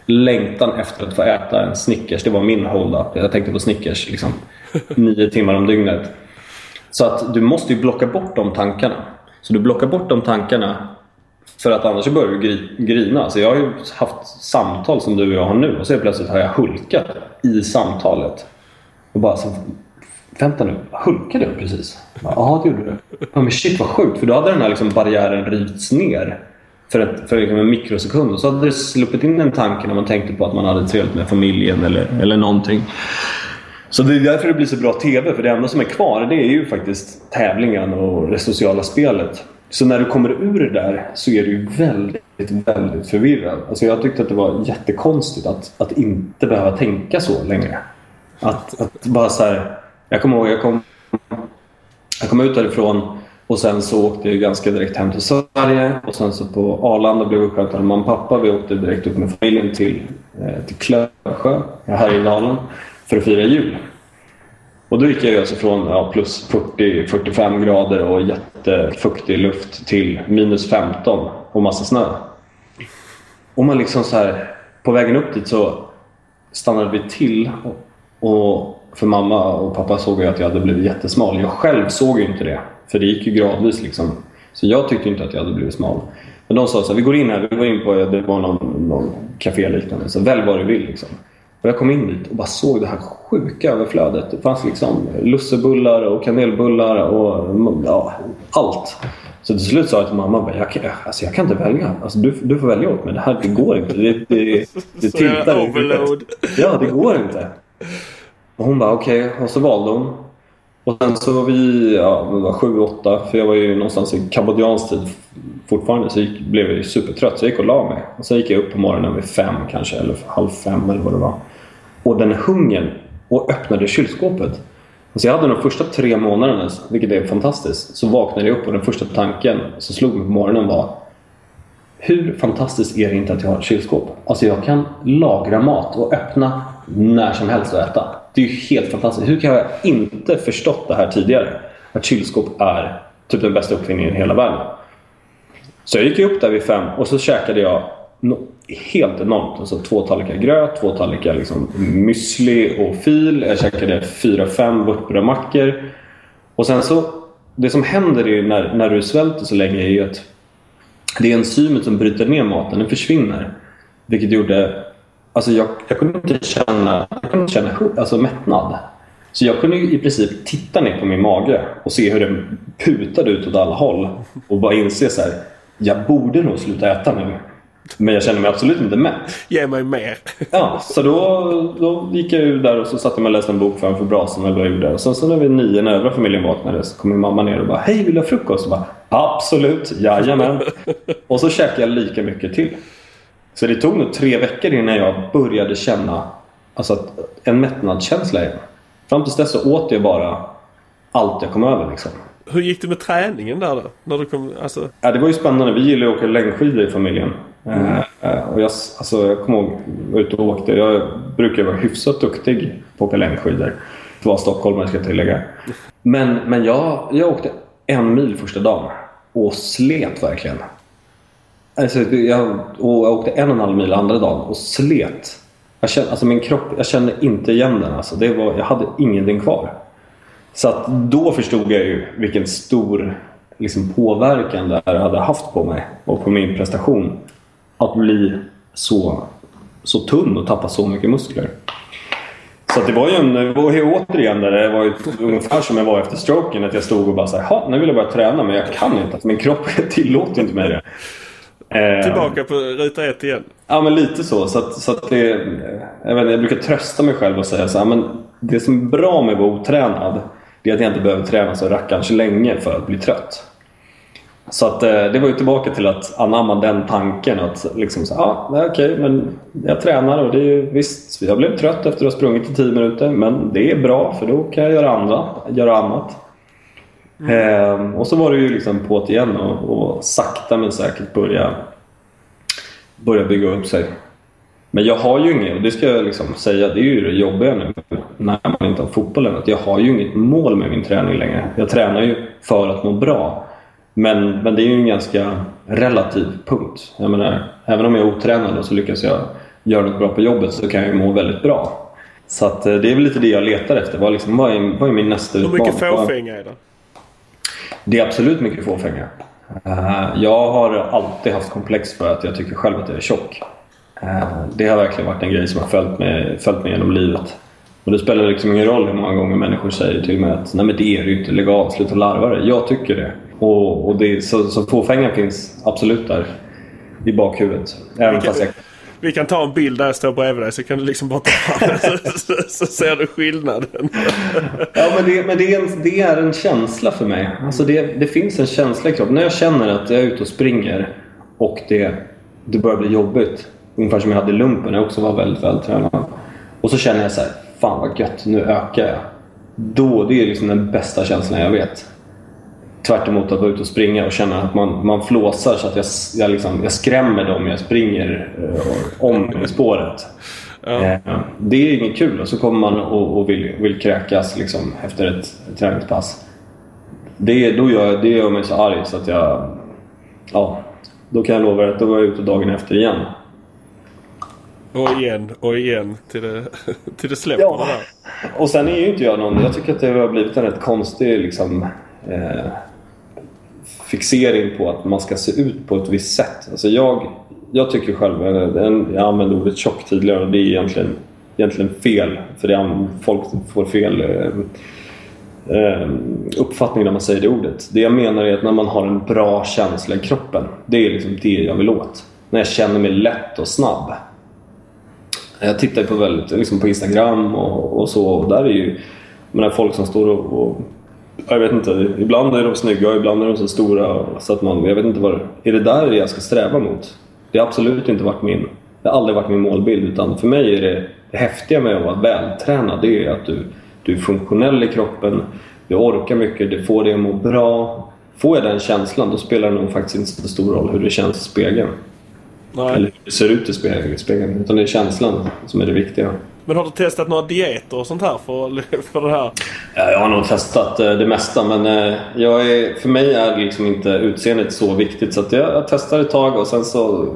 längtan efter att få äta en Snickers. Det var min hold-up. Jag tänkte på Snickers liksom. *laughs* nio timmar om dygnet. Så att du måste ju blocka bort de tankarna. Så du blockar bort de tankarna för att annars börjar du gri- grina. Så jag har ju haft samtal som du och jag har nu och så plötsligt har jag hulkat i samtalet. Och bara så, vänta nu, hulkade jag precis? Ja, det gjorde du. Ja, men shit vad sjukt, för då hade den här liksom barriären rivits ner för, ett, för liksom en mikrosekund. Och så hade det sluppit in en tanke när man tänkte på att man hade trevligt med familjen eller, eller någonting. Så det är därför det blir så bra TV, för det enda som är kvar det är ju faktiskt tävlingen och det sociala spelet. Så när du kommer ur det där så är du ju väldigt, väldigt förvirrad. Alltså jag tyckte att det var jättekonstigt att, att inte behöva tänka så längre. Att, att bara så här, jag kommer ihåg, jag kom, jag kom ut därifrån och sen så åkte jag ganska direkt hem till Sverige och sen så på Arlanda blev vi uppskötade av mamma och pappa. Vi åkte direkt upp med familjen till eh, till Klövsjö i Dalen för att fira jul. Och då gick jag alltså från ja, plus 40-45 grader och jättefuktig luft till minus 15 och massa snö. Och man liksom så här, på vägen upp dit så stannade vi till och, och för mamma och pappa såg ju att jag hade blivit jättesmal. Jag själv såg ju inte det, för det gick ju gradvis. Liksom. Så jag tyckte inte att jag hade blivit smal. Men de sa så här, vi går in här, vi går in på det var någon, någon café liknande, så välj vad du vill. Liksom. Och jag kom in dit och bara såg det här sjuka överflödet. Det fanns liksom lussebullar och kanelbullar och ja, allt. Så till slut sa jag till mamma jag kan, alltså jag kan inte välja. Alltså du, du får välja åt mig. Det här det går inte. Det, det, det *laughs* tiltar. Ja, det går inte. Och hon bara okej. Okay. Och så valde hon. Och sen så var vi ja, var sju, åtta. För jag var ju någonstans i kambodjansk tid fortfarande. Så gick, blev jag supertrött. Så jag gick och la mig. Och sen gick jag upp på morgonen vid fem kanske. Eller halv fem eller vad det var. Och den hungern. Och öppnade kylskåpet. Så jag hade de första tre månaderna, vilket är fantastiskt, så vaknade jag upp och den första tanken som slog mig på morgonen var hur fantastiskt är det inte att jag har ett kylskåp? Alltså jag kan lagra mat och öppna när som helst och äta. Det är ju helt fantastiskt. Hur kan jag inte förstått det här tidigare? Att kylskåp är typ den bästa uppfinningen i hela världen. Så jag gick upp där vid fem och så käkade jag helt enormt. Alltså två tallrikar gröt, två tallrikar liksom müsli och fil. Jag käkade fyra, fem vörtbrödmackor. Och sen så, det som händer är när, när du svälter så länge är ju att det enzymet som bryter ner maten, den försvinner. Vilket gjorde... Alltså jag, jag kunde inte känna, jag kunde känna alltså mättnad. Så jag kunde i princip titta ner på min mage och se hur den putade ut åt alla håll. Och bara inse så här, jag borde nog sluta äta nu. Men jag känner mig absolut inte mätt. Ge mig mer. ja, så då, då gick jag ur där och så satte jag mig och läste en bok framför brasan eller vad jag gjorde. Och sen så när vi nio, när övriga familjen vaknade, så kom min mamma ner och bara Hej, vill du ha frukost? Och bara, Absolut, jajamän. *laughs* och så käkade jag lika mycket till. Så det tog nog tre veckor innan jag började känna alltså, en mättnadskänsla igen. Fram tills dess så åt jag bara allt jag kom över. Liksom. Hur gick det med träningen där då? När du kom, alltså... ja, det var ju spännande. Vi gillar att åka längdskidor i familjen. Mm. Uh, och jag, alltså, jag kommer ihåg jag var ute och åkte. Jag brukar vara hyfsat duktig på att åka längdskidor. Det var stockholmare ska jag tillägga. Men, men jag, jag åkte en mil första dagen och slet verkligen. Alltså, jag, och jag åkte en och en halv mil andra dagen och slet. Jag kände, alltså min kropp, jag kände inte igen den. Alltså, det var, jag hade ingenting kvar. Så att då förstod jag ju vilken stor liksom, påverkan det här hade haft på mig och på min prestation. Att bli så, så tunn och tappa så mycket muskler. Så det var ju en, det var ju återigen där det var ju ungefär som jag var efter stroken. Att jag stod och bara såhär, nu vill jag börja träna men jag kan inte. Min kropp *laughs* tillåter inte mig det. Eh, Tillbaka på ruta ett igen. Ja men lite så. så, att, så att det, jag, vet, jag brukar trösta mig själv och säga så här, men det som är bra med att vara otränad det är att jag inte behöver träna så rackarns länge för att bli trött. Så att, eh, det var ju tillbaka till att anamma den tanken att liksom så, ah, okej, okay, men jag tränar och det är ju visst, jag blev trött efter att ha sprungit i 10 minuter men det är bra för då kan jag göra, andra, göra annat. Mm. Ehm, och så var det ju liksom på igen och, och sakta men säkert börja, börja bygga upp sig. Men jag har ju inget, och det ska jag liksom säga, det är ju det jobbiga nu när man inte har fotbollen, att jag har ju inget mål med min träning längre. Jag tränar ju för att må bra. Men, men det är ju en ganska relativ punkt. Jag menar, även om jag är otränad och så lyckas jag göra något bra på jobbet så kan jag ju må väldigt bra. Så att, eh, det är väl lite det jag letar efter. Vad, liksom, vad, är, vad är min nästa utmaning? Hur mycket fåfänga är det? Det är absolut mycket fåfänga. Eh, jag har alltid haft komplex för att jag tycker själv att jag är tjock. Eh, det har verkligen varit en grej som har följt mig, följt mig genom livet. Och det spelar liksom ingen roll hur många gånger människor säger till mig att nej men det är du inte, lägg av, sluta larva dig. Jag tycker det. Och, och det, så, så fåfängan finns absolut där i bakhuvudet. Även kan, jag vi kan ta en bild där jag står bredvid dig så kan du liksom bara ta fram den så, så, så, ser du skillnaden. ja men, det, men det, är en, det är en känsla för mig. Alltså det, det finns en känsla i kroppen. När jag känner att jag är ute och springer och det, det börjar bli jobbigt. Ungefär som jag hade i lumpen när jag också var väldigt vältränad. Och så känner jag så här, fan vad gött, nu ökar jag. Då, det är liksom den bästa känslan jag vet. Tvärt emot att vara ute och springa och känna att man, man flåsar så att jag, jag, liksom, jag skrämmer dem jag springer eh, om i spåret. Ja. Eh, det är inget kul och så kommer man och, och vill, vill kräkas liksom, efter ett, ett träningspass. Det, då gör, det gör mig så arg så att jag... Ja, då kan jag lova att då går jag ute dagen efter igen. Och igen och igen till det, *laughs* till det släpper ja. Och sen är ju inte jag någon... Jag tycker att det har blivit en rätt konstig liksom, eh, fixering på att man ska se ut på ett visst sätt. Alltså jag, jag tycker själv, eh, jag använde ordet tjock tidigare och det är egentligen, egentligen fel. För det folk får fel eh, eh, uppfattning när man säger det ordet. Det jag menar är att när man har en bra känsla i kroppen. Det är liksom det jag vill åt. När jag känner mig lätt och snabb. Jag tittar på, väldigt, liksom på Instagram och, och så och där är ju menar, folk som står och, och jag vet inte, ibland är de snygga och ibland är de så stora så att man, jag vet inte vad Är det där jag ska sträva mot? Det har absolut inte varit min, det har aldrig varit min målbild utan för mig är det, det häftiga med att vara vältränad det är att du, du är funktionell i kroppen, du orkar mycket, du får dig att må bra. Får jag den känslan då spelar det nog faktiskt inte så stor roll hur det känns i spegeln. Nej. Eller hur det ser ut i spegeln. Utan det är känslan som är det viktiga. Men har du testat några dieter och sånt här för, *laughs* för det här? Ja, jag har nog testat eh, det mesta men eh, jag är, för mig är liksom inte utseendet så viktigt så jag, jag testar ett tag och sen så,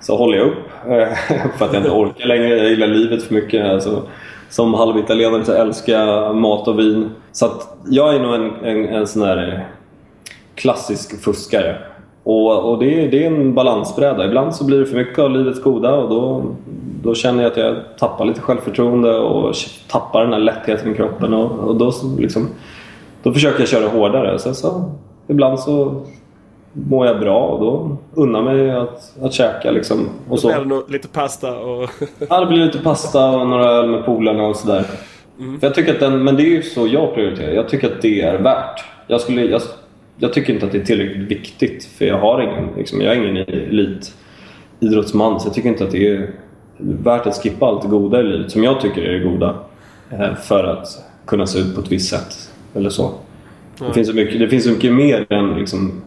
så håller jag upp. Eh, *laughs* för att jag inte orkar längre. Jag gillar livet för mycket. Alltså, som halvitalienare så älskar jag mat och vin. Så att jag är nog en, en, en sån där klassisk fuskare. Och, och det, är, det är en balansbräda. Ibland så blir det för mycket av livets goda och då, då känner jag att jag tappar lite självförtroende och tappar den här lättheten i kroppen. Och, och då, liksom, då försöker jag köra hårdare. Sen så, ibland så mår jag bra och då unnar mig att, att käka. Liksom. Och så. Blir det lite pasta? Och... *laughs* ja, det blir lite pasta och några öl med polarna och sådär. Mm. För jag tycker att den, men det är ju så jag prioriterar. Jag tycker att det är värt. Jag skulle, jag, jag tycker inte att det är tillräckligt viktigt för jag har ingen, liksom, jag är ingen elitidrottsman så jag tycker inte att det är värt att skippa allt det goda i livet som jag tycker är det goda eh, för att kunna se ut på ett visst sätt eller så. Mm. Det, finns så mycket, det finns så mycket mer än liksom,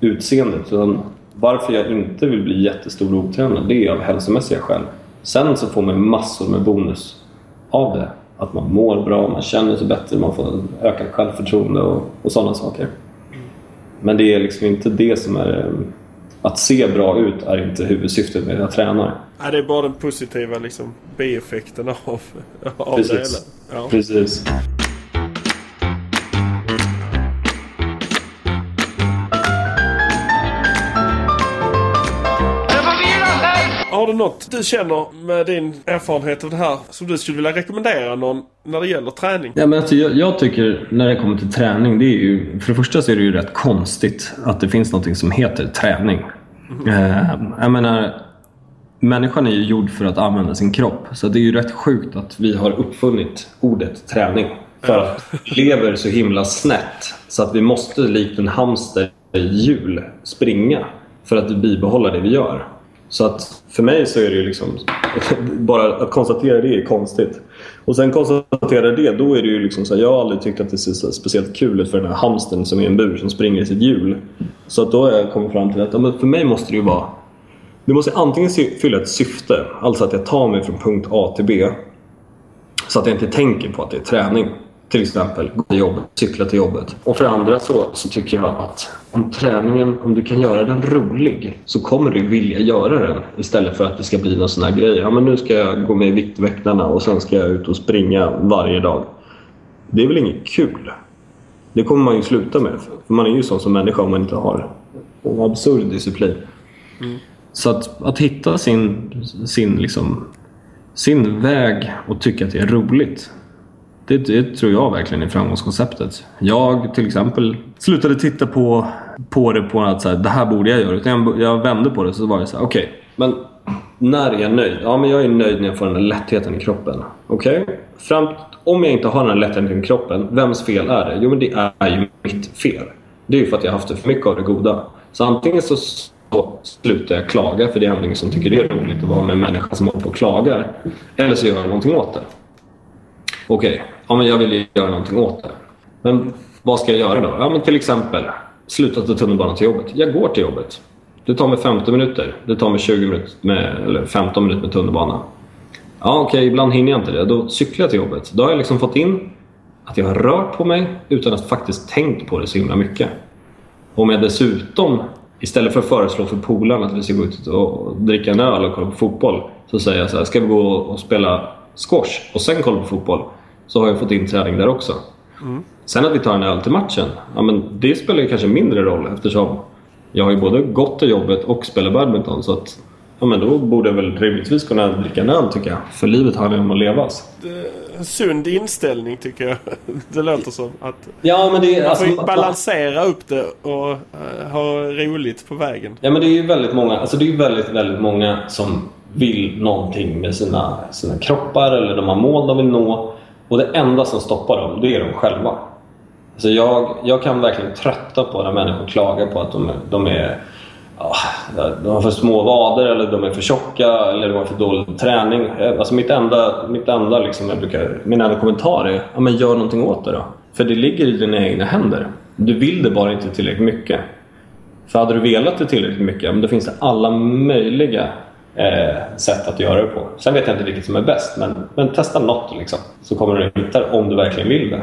utseendet. Utan varför jag inte vill bli jättestor och otränad det är av hälsomässiga skäl. Sen så får man massor med bonus av det. Att man mår bra, man känner sig bättre, man får ökat självförtroende och, och sådana saker. Men det är liksom inte det som är... Att se bra ut är inte huvudsyftet med att träna. Nej, det är bara den positiva liksom, bieffekten av, av Precis. det hela. Ja. Precis. Har du något du känner med din erfarenhet av det här som du skulle vilja rekommendera någon när det gäller träning? Ja, men alltså, jag, jag, tycker när det kommer till träning, det är ju, för det första så är det ju rätt konstigt att det finns något som heter träning. Mm. Jag menar, människan är ju gjord för att använda sin kropp. Så det är ju rätt sjukt att vi har uppfunnit ordet träning. För att vi lever så himla snett så att vi måste likt en hamster i hjul springa för att bibehålla det vi gör. Så att för mig så är det ju liksom... *laughs* Bara att konstatera det är konstigt. Och sen konstaterar det, då är det ju liksom så här, Jag har aldrig tyckt att det ser speciellt kul ut för den här hamsten som är en bur som springer i sitt hjul. Så att då har jag kommit fram till att ja, för mig måste det ju vara... Det måste antingen fylla ett syfte, alltså att jag tar mig från punkt A till B. Så att jag inte tänker på att det är träning till exempel gå till jobbet, cykla till jobbet. Och för andra så, så tycker jag att om träningen, om du kan göra den rolig så kommer du vilja göra den istället för att det ska bli någon sån här grej. Ja, men nu ska jag gå med i Viktväktarna och sen ska jag ut och springa varje dag. Det är väl inget kul? Det kommer man ju sluta med. För man är ju sån som människa om man inte har en absurd disciplin. Mm. Så att, att hitta sin, sin, liksom, sin väg och tycka att det är roligt det, det, tror jag verkligen är framgångskonceptet. Jag till exempel slutade titta på, på det på att så här, det här borde jag göra. Utan jag, jag vände på det så var det så här, okej, okay, men när är jag nöjd? Ja, men jag är nöjd när jag får den här lättheten i kroppen. Okej? Okay? om jag inte har den här lättheten i kroppen, vems fel är det? Jo, men det är ju mitt fel. Det är ju för att jag har haft för mycket av det goda. Så antingen så, så slutar jag klaga, för det är ingen som tycker det är roligt att vara med en människa som håller på och klagar. Eller så gör jag någonting åt det. Okej, okay ja, men jag vill ju göra någonting åt det. Men vad ska jag göra då? Ja, men till exempel sluta ta tunnelbanan till jobbet. Jag går till jobbet. Det tar mig 15 minuter. Det tar mig 20 minuter med, eller 15 minuter med tunnelbana. Ja, okej, okay, ibland hinner jag inte det. Då cyklar jag till jobbet. Då har jag liksom fått in att jag har rört på mig utan att faktiskt tänkt på det så himla mycket. Om jag dessutom, istället för att föreslå för polarna att vi ska gå ut och dricka en öl och kolla på fotboll, så säger jag så här, ska vi gå och spela squash och sen kolla på fotboll? Så har jag fått in träning där också. Mm. Sen att vi tar en öl till matchen, ja, men det spelar ju kanske mindre roll eftersom jag har ju både gått till jobbet och spelat badminton. Så att, ja, men då borde jag väl rimligtvis kunna dricka en öl tycker jag. För livet handlar ju om att levas. En sund inställning tycker jag. *laughs* Det låter som. Att ja, men det, man får alltså, balansera upp det och uh, ha roligt på vägen. Ja men det är ju väldigt många, alltså det är väldigt, väldigt många som vill någonting med sina, sina kroppar eller de har mål de vill nå. Och det enda som stoppar dem, det är de själva. Alltså jag, jag kan verkligen trötta på när människor klagar på att de, de är de har för små vader eller de är för tjocka eller de har för dålig träning. Alltså mitt enda, mitt enda liksom, jag brukar, min enda kommentar är ja, men gör någonting åt det då. För det ligger i dina egna händer. Du vill det bara inte tillräckligt mycket. För hade du velat det tillräckligt mycket, men då finns det alla möjliga eh, sätt att göra det på. Sen vet jag inte vilket som är bäst, men, men testa något liksom, så kommer du hitta det om du verkligen vill det.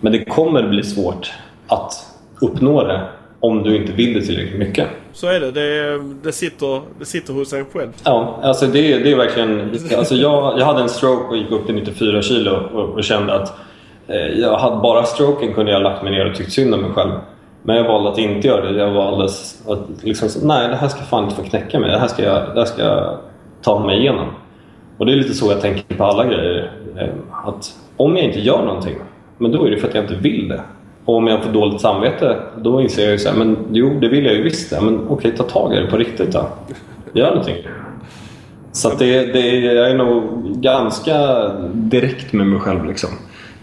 Men det kommer bli svårt att uppnå det om du inte vill det tillräckligt mycket. Så är det. Det, det, sitter, det sitter hos en själv. Ja, alltså det, det är verkligen... Alltså jag, jag hade en stroke och gick upp till 94 kilo och, och kände att eh, jag hade bara stroken kunde jag lagt mig ner och tyckt synd om mig själv. Men jag valde att inte göra det. Jag valde att liksom, nej det här ska fan inte få knäcka mig. Det här ska jag, det här ska jag ta mig igenom. Och det är lite så jag tänker på alla grejer. Ehm, att om jag inte gör någonting men då är det för att jag inte vill det. Och om jag får dåligt samvete, då inser jag ju så här, men jo, det vill jag ju visst. Men okej, ta tag i det på riktigt då. Gör någonting. Så att det, det, jag är nog ganska direkt med mig själv. Liksom.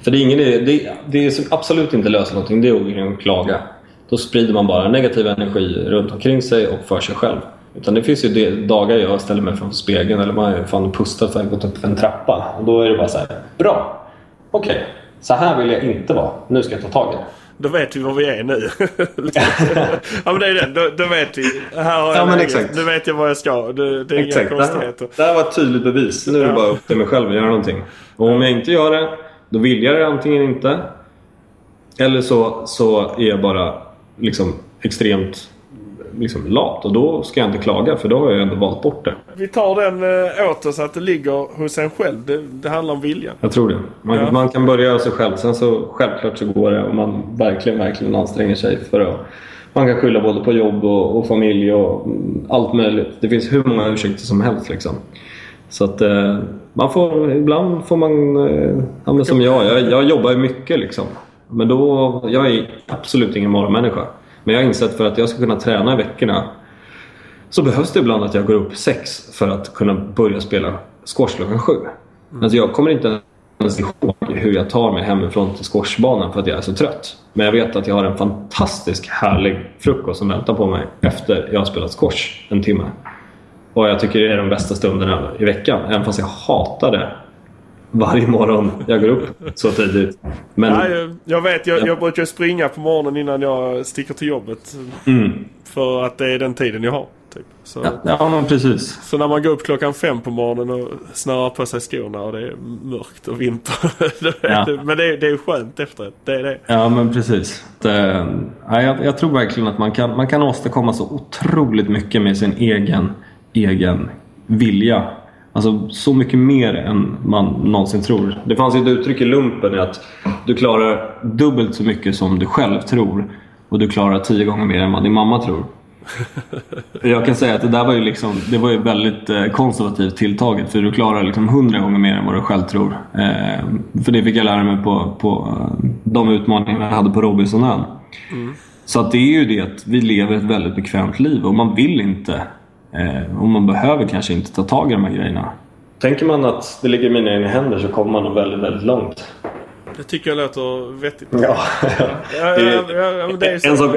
För det är, ingen, det, det som absolut inte löser någonting, det är att klaga. Då sprider man bara negativ energi runt omkring sig och för sig själv. Utan det finns ju dagar jag ställer mig framför spegeln eller man fan pustat för att gått upp för en trappa. Och då är det bara så här, bra! Okej, okay. Så här vill jag inte vara. Nu ska jag ta tag i det. Då vet vi var vi är nu. *laughs* ja men det är det. Då, då vet vi. Här har jag ja, men exakt. Nu vet jag vad jag ska. Det, det är exakt. inga konstigheter. Det här var ett tydligt bevis. Nu är det bara upp till mig själv att göra någonting. Och om jag inte gör det, då vill jag det antingen inte. Eller så, så är jag bara liksom extremt liksom lat och då ska jag inte klaga för då har jag ändå valt bort det. Vi tar den eh, åt oss att det ligger hos en själv. Det, det handlar om viljan. Jag tror det. Man, ja. man kan börja av sig själv. Sen så självklart så går det om man verkligen, verkligen anstränger sig för att man kan skylla både på jobb och, och, familj och allt möjligt. Det finns hur många ursäkter som helst. Liksom. Så att eh, man får, ibland får man, eh, ja, som jag, jag, jag jobbar ju mycket liksom. Men då, jag är absolut ingen morgonmänniska. Men jag har insett för att jag ska kunna träna i veckorna så behövs det ibland att jag går upp sex för att kunna börja spela squash klockan sju. Mm. Alltså jag kommer inte ens ihåg hur jag tar mig hemifrån till squashbanan för att jag är så trött. Men jag vet att jag har en fantastisk härlig frukost som väntar på mig efter jag har spelat squash en timme. Och jag tycker det är de bästa stunderna i veckan. Även fast jag hatar det varje morgon jag går upp så tidigt. Men, ja, jag, vet, jag, jag brukar springa på morgonen innan jag sticker till jobbet. Mm. För att det är den tiden jag har. Typ. Så, ja, ja precis. Så när man går upp klockan fem på morgonen och snörar på sig skorna och det är mörkt och vinter. *laughs* ja. men det är, det är skönt efteråt. Det är det. Ja men precis. Det, ja, jag, jag, tror verkligen att man kan, man kan åstadkomma så otroligt mycket med sin egen, egen vilja Alltså så mycket mer än man någonsin tror. Det fanns ett uttryck i lumpen att du klarar dubbelt så mycket som du själv tror och du klarar tio gånger mer än vad din mamma tror. *laughs* Jag kan säga att det där var ju, liksom, det var ju väldigt eh, konservativt tilltaget för du klarar liksom hundra gånger mer än vad du själv tror. Eh, för det fick jag lära mig på, på eh, de utmaningar jag hade på Robinsonön. Mm. Så att det är ju det att vi lever ett väldigt bekvämt liv och man vill inte Eh, och man behöver kanske inte ta tag i de här grejerna. Tänker man att det ligger i mina egna händer så kommer man nog väldigt, väldigt långt. Det tycker jag låter vettigt. Ja, ja. ja, ja, ja det är en, sak,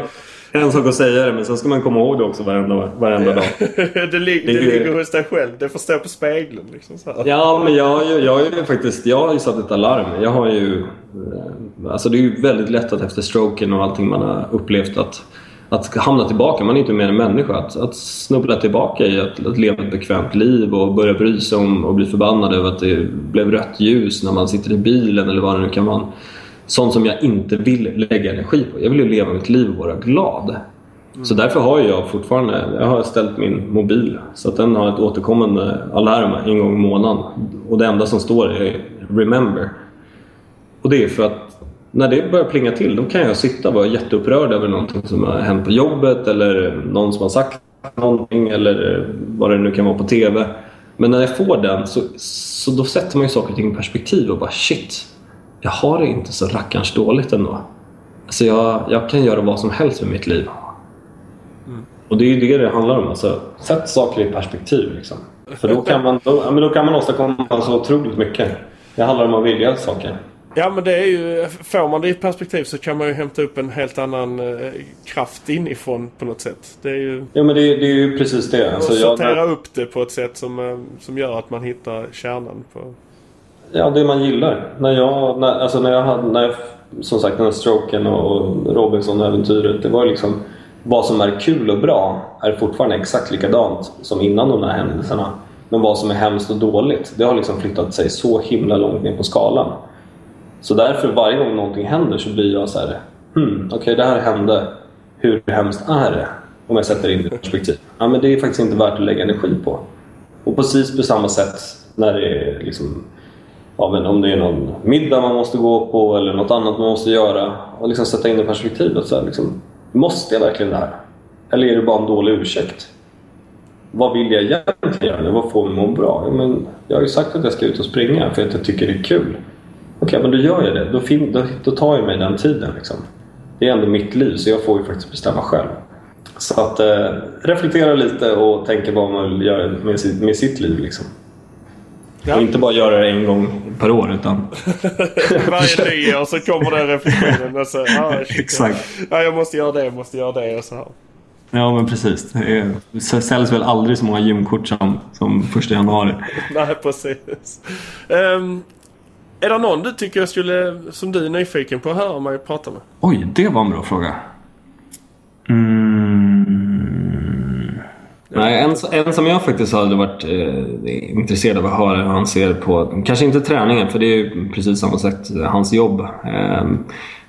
en sak att säga det men sen ska man komma ihåg det också varenda, varenda dag. *laughs* det, lig, det, det ligger hos dig själv. Det får stå på spegeln. Liksom så Ja men jag, jag, jag, är faktiskt, jag har ju satt ett alarm. Jag har ju, eh, alltså det är ju väldigt lätt att efter stroken och allting man har upplevt att att hamna tillbaka, man är inte mer än människa, att, att snubbla tillbaka i att, att leva ett bekvämt liv och börja bry sig om och bli förbannad över att det blev rött ljus när man sitter i bilen eller vad det nu kan vara. Sånt som jag inte vill lägga energi på. Jag vill ju leva mitt liv och vara glad. Mm. Så därför har jag fortfarande jag har ställt min mobil så att den har ett återkommande alarm en gång i månaden. Och det enda som står är “Remember”. Och det är för att när det börjar plinga till då kan jag sitta och vara jätteupprörd över någonting som har hänt på jobbet eller någon som har sagt någonting eller vad det nu kan vara på TV. Men när jag får den så, så då sätter man ju saker och ting i perspektiv och bara shit, jag har det inte så rackarns dåligt ändå. Alltså jag, jag kan göra vad som helst med mitt liv. Mm. Och det är ju det det handlar om. Alltså, sätt saker i perspektiv. Liksom. För då kan, man, då, då kan man åstadkomma så otroligt mycket. Det handlar om att vilja saker. Ja men det är ju, får man det i perspektiv så kan man ju hämta upp en helt annan eh, kraft inifrån på något sätt. Det är ju... Ja men det, det är ju precis det. Alltså, sortera jag, upp det på ett sätt som, eh, som gör att man hittar kärnan på... Ja, det man gillar. När jag, när, alltså när jag hade, när jag, som sagt den här stroken och Robinson-äventyret. Det var liksom vad som är kul och bra är fortfarande exakt likadant som innan de här händelserna. Men vad som är hemskt och dåligt, det har liksom flyttat sig så himla långt ner på skalan. Så därför varje gång någonting händer så blir jag så här, hmm, okej okay, det här hände, hur hemskt är det? Om jag sätter in det i perspektiv. Ja, men det är faktiskt inte värt att lägga energi på. Och precis på samma sätt när det är liksom, ja, men om det är någon middag man måste gå på eller något annat man måste göra och liksom sätta in det i perspektivet. Så här, liksom, måste jag verkligen det här? Eller är det bara en dålig ursäkt? Vad vill jag egentligen göra? Vad får mig att må bra? Ja, men jag har ju sagt att jag ska ut och springa för att jag tycker det är kul. Okej, okay, men då gör jag det. Då, fin- då, då tar jag mig den tiden. Liksom. Det är ändå mitt liv, så jag får ju faktiskt bestämma själv. Så att eh, reflektera lite och tänka vad man vill göra med sitt, med sitt liv. Liksom. Ja. Och inte bara göra det en gång per år utan... *laughs* Varje nyår så kommer den reflektionen och så... Ah, Exakt. Ja, jag måste göra det, jag måste göra det och så här. Ja men precis. Det säljs väl aldrig så många gymkort som, som första januari. *laughs* Nej precis. Um, är det någon du tycker jag skulle, som du är nyfiken på att höra mig prata med? Oj, det var en bra fråga. Mm. Nej, en, en som jag faktiskt hade varit eh, intresserad av att höra hur han ser på, kanske inte träningen för det är ju precis samma sätt eh, hans jobb. Eh,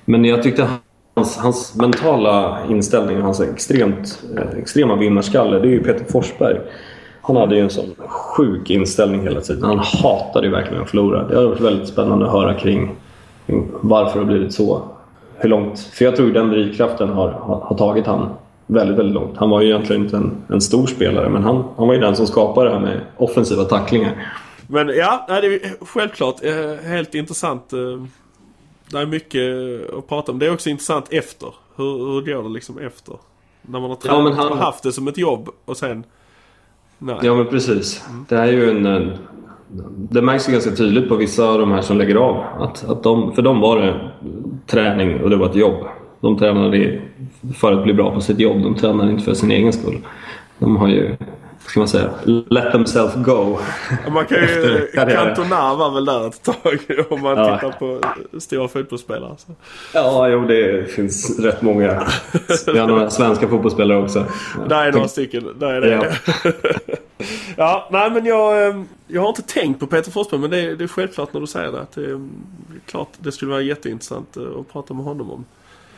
men jag tyckte hans, hans mentala inställning, hans extremt, eh, extrema vinnarskalle, det är ju Peter Forsberg. Han hade ju en sån sjuk inställning hela tiden. Han hatade ju verkligen att förlora. Det hade varit väldigt spännande att höra kring, kring varför det har blivit så. Hur långt? För jag tror den drivkraften har, har, har, tagit han väldigt, väldigt långt. Han var ju egentligen inte en, en stor spelare, men han, han var ju den som skapade det här med offensiva tacklingar. Men ja, det är självklart eh, helt intressant. Eh, det är mycket att prata om. Det är också intressant efter. Hur, hur går det liksom efter? När man har, ja, han... haft det som ett jobb och sen Nej. Ja men precis. Det är ju en, det märks ju ganska tydligt på vissa av de här som lägger av. Att, att de, för dem var det träning och det var ett jobb. De tränade för att bli bra på sitt jobb. De tränade inte för sin egen skull. De har ju ska man säga, let themselves go. Man kan ju, Cantona var väl där ett tag om man ja. tittar på stora fotbollsspelare. Så. Ja, jo det finns rätt många. Vi har några svenska fotbollsspelare också. Där är några stycken, där är det. Ja. *laughs* ja, nej men jag, eh, jag har inte tänkt på Peter Forsberg men det är, det är självklart när du säger det. Att det är klart det skulle vara jätteintressant eh, att prata med honom om.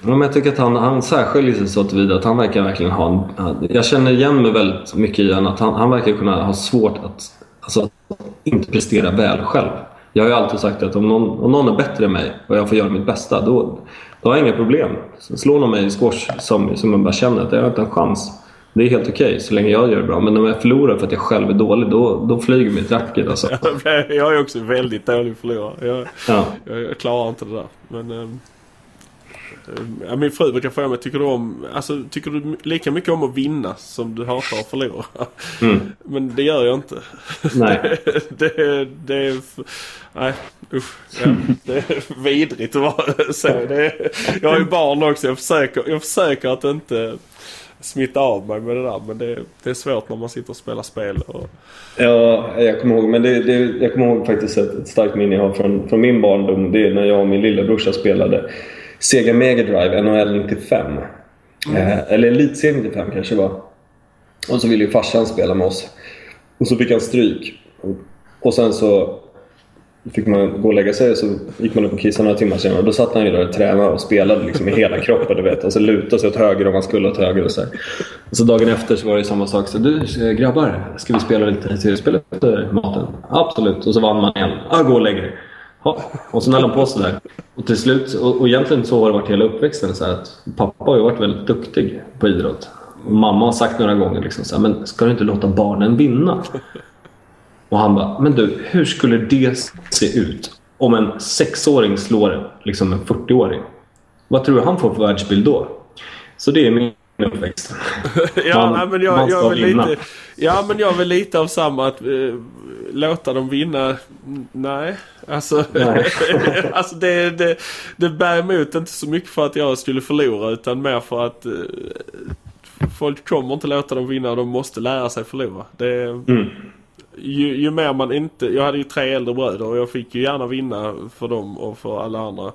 Men jag tycker att han, han särskiljer sig så tillvida att han verkar verkligen ha en, Jag känner igen mig väldigt mycket i honom. Att han, han verkar kunna ha svårt att alltså, inte prestera väl själv. Jag har ju alltid sagt att om någon, om någon är bättre än mig och jag får göra mitt bästa, då, då har jag inga problem. Slår någon mig i squash som, som man bara känner att jag har inte en chans. Det är helt okej okay, så länge jag gör det bra. Men om jag förlorar för att jag själv är dålig, då, då flyger mitt racket alltså. *laughs* jag är också väldigt dålig förlorare. Jag, ja. jag, jag klarar inte det där. Men, um... Ja, min fru brukar fråga mig, tycker du om, alltså tycker du lika mycket om att vinna som du hatar att förlora? Mm. *laughs* Men det gör jag inte. Nej. *laughs* det, det, det, nej usch. Ja, det är *laughs* vidrigt att vara så. Det, jag har ju barn också, jag försöker, jag försöker att inte smitta av mig med det där. Men det, det är svårt när man sitter och spelar spel. Och... Ja, jag kommer ihåg. Men det, det, jag kommer ihåg faktiskt ett, ett starkt minne jag har från, från min barndom. Det är när jag och min lillebrorsa spelade Sega Mega Drive NHL 95. Eh, eller elitserien 95 kanske det var. Och så ville ju farsan spela med oss. Och så fick han stryk. Och, sen så fick man gå och lägga sig och så gick man upp och kissade några timmar senare. Och då satt han ju där och tränade och spelade liksom i hela kroppen. Du vet. Alltså lutade sig åt höger om man skulle åt höger. Och så, och så dagen efter så var det samma sak. Så, du grabbar, ska vi spela lite tv-spel efter maten? Absolut. Och så vann man igen. Ja, gå och lägg dig. Ja. Och så höll han på sådär. Och till slut, och, och egentligen så har det varit hela uppväxten. Så att pappa har varit väldigt duktig på idrott. Och mamma har sagt några gånger liksom så här, men ska du inte låta barnen vinna? Och han bara, men du, hur skulle det se ut om en sexåring slår liksom en 40-åring? Vad tror du han får för världsbild då? Så det är min uppväxt. *laughs* ja, man, men jag, jag vill lite, ja, men jag vill lite av samma att uh, låta dem vinna. Nej, alltså, Nej. *laughs* alltså det, det, det bär emot inte så mycket för att jag skulle förlora utan mer för att uh, folk kommer inte låta dem vinna och de måste lära sig förlora. Det, mm ju, ju mer man inte... Jag hade ju tre äldre bröder och jag fick ju gärna vinna för dem och för alla andra.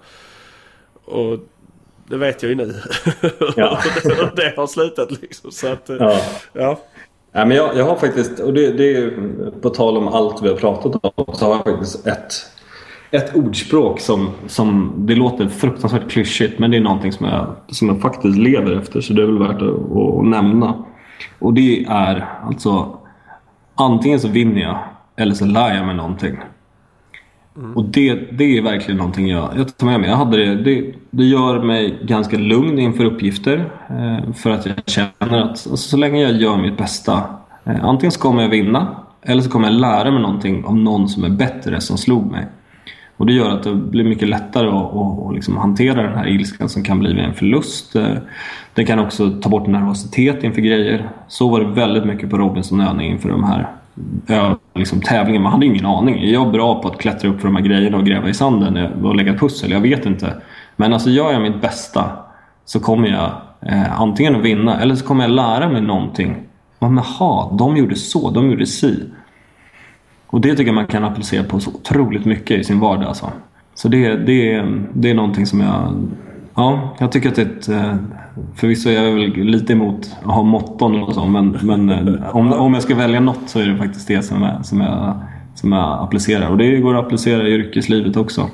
Och det vet jag ju nu. *laughs* Ja. det har slutat liksom. Så att, ja. ja. Ja, men jag, jag har faktiskt, och det, det är på tal om allt vi har pratat om, så har jag faktiskt ett, ett ordspråk som, som det låter fruktansvärt klyschigt men det är någonting som jag, som jag faktiskt lever efter så det är väl värt att, att nämna. Och det är alltså antingen så vinner jag eller så lär jag mig någonting. Mm. Och det, det är verkligen någonting jag, jag tar med mig. Jag hade det, det, det gör mig ganska lugn inför uppgifter. Eh, för att jag känner att alltså, så länge jag gör mitt bästa, eh, antingen så kommer jag vinna eller så kommer jag lära mig någonting av någon som är bättre som slog mig. Och det gör att det blir mycket lättare att, att, att liksom hantera den här ilskan som kan bli vid en förlust. Eh, det kan också ta bort nervositet inför grejer. Så var det väldigt mycket på Robinsonön inför de här liksom, tävlingen. Man hade ingen aning. Är jag bra på att klättra upp för de här grejerna och gräva i sanden och lägga pussel? Jag vet inte. Men alltså gör jag mitt bästa så kommer jag eh, antingen att vinna eller så kommer jag lära mig någonting. Jaha, de gjorde så, de gjorde si. Och det tycker jag man kan applicera på så otroligt mycket i sin vardag. Alltså. Så det, det, det är någonting som jag... Ja, jag tycker att det är ett... Eh, Förvisso är jag väl lite emot att ha motton och så, men, men eh, om, om jag ska välja något så är det faktiskt det som jag, som jag, som jag applicerar. Och det går att applicera i yrkeslivet också.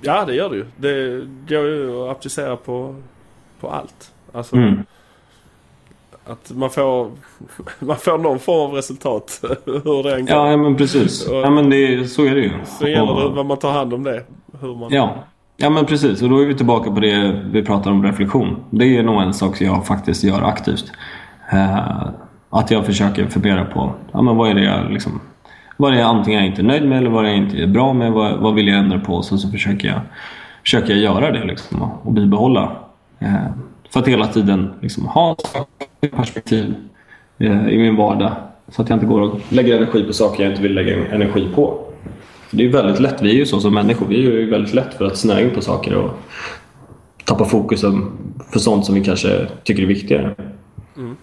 Ja, det gör det ju. Det går ju att applicera på, på allt. Alltså, mm. Att man får, *laughs* man får någon form av resultat *laughs* hur det än går. Ja, men precis. Och, ja, men det, så är det ju. Så gäller det vad man tar hand om det. Hur man... Ja ja, men precis. Och då är vi tillbaka på det vi pratar om reflektion. Det är nog en sak jag faktiskt gör aktivt. Eh, att jag försöker fundera på ja, men vad är det jag liksom, vad är det antingen jag inte är nöjd med eller vad är jag inte är bra med. Vad, vad vill jag ändra på? Så, så försöker, jag, försöker jag göra det liksom, och, bibehålla. Eh, för att hela tiden liksom, ha perspektiv eh, i min vardag. Så att jag inte går och lägger energi på saker jag inte vill lägga energi på. Det är väldigt lätt, vi är ju så som människor, vi är ju väldigt lätt för att snöa in på saker och tappa fokusen för sånt som vi kanske tycker är viktigare. Mm.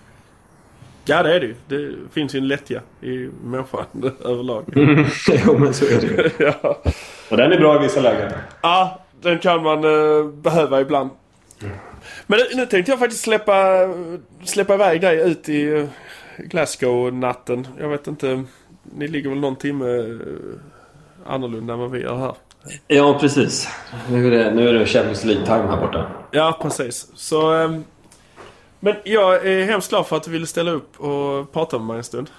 Ja det är det ju. Det finns ju en lättja i människan *laughs* överlag. *laughs* jo men så är det ju. *laughs* ja. Och den är bra i vissa lägen. Ja, den kan man uh, behöva ibland. Mm. Men nu tänkte jag faktiskt släppa, släppa iväg dig ut i eh, Glasgow-natten. Jag vet inte. Ni ligger väl någon timme eh, annorlunda än vad vi gör här. Ja, precis. Nu är det, nu är det Champions League-time här borta. Ja, precis. Så... Ehm, men jag är hemskt glad för att du ville ställa upp och prata med mig en stund.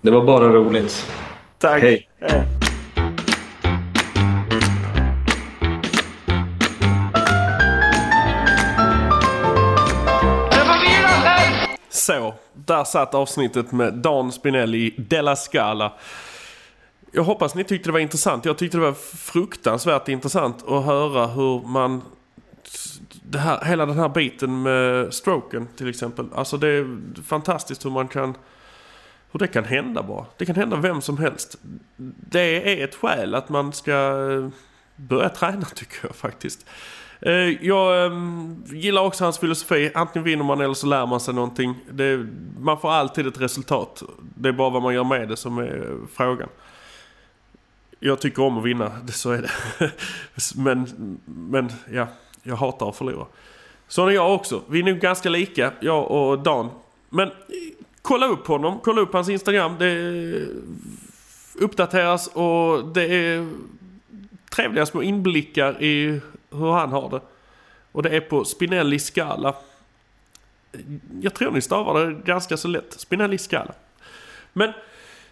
Det var bara roligt. Tack. Hej. Hej. Så, där satt avsnittet med Dan Spinelli, Della Scala. Jag hoppas ni tyckte det var intressant. Jag tyckte det var fruktansvärt intressant att höra hur man... Det här, hela den här biten med stroken till exempel. Alltså det är fantastiskt hur man kan... Hur det kan hända bara. Det kan hända vem som helst. Det är ett skäl att man ska eh, börja träna *laughs* tycker jag faktiskt. Eh, jag ehm, gillar också hans filosofi. Antingen vinner man eller så lär man sig någonting. Det, man får alltid ett resultat. Det är bara vad man gör med det som är frågan. Jag tycker om att vinna, så är det. *laughs* men, men ja, jag hatar att förlora. Sån är jag också. Vi är nog ganska lika, jag och Dan. Men kolla upp honom, kolla upp hans Instagram. Det uppdateras och det är trevliga små inblickar i hur han har det. Och det är på Spinelli Scala. Jag tror ni stavar det ganska så lätt. Spinelli Scala. Men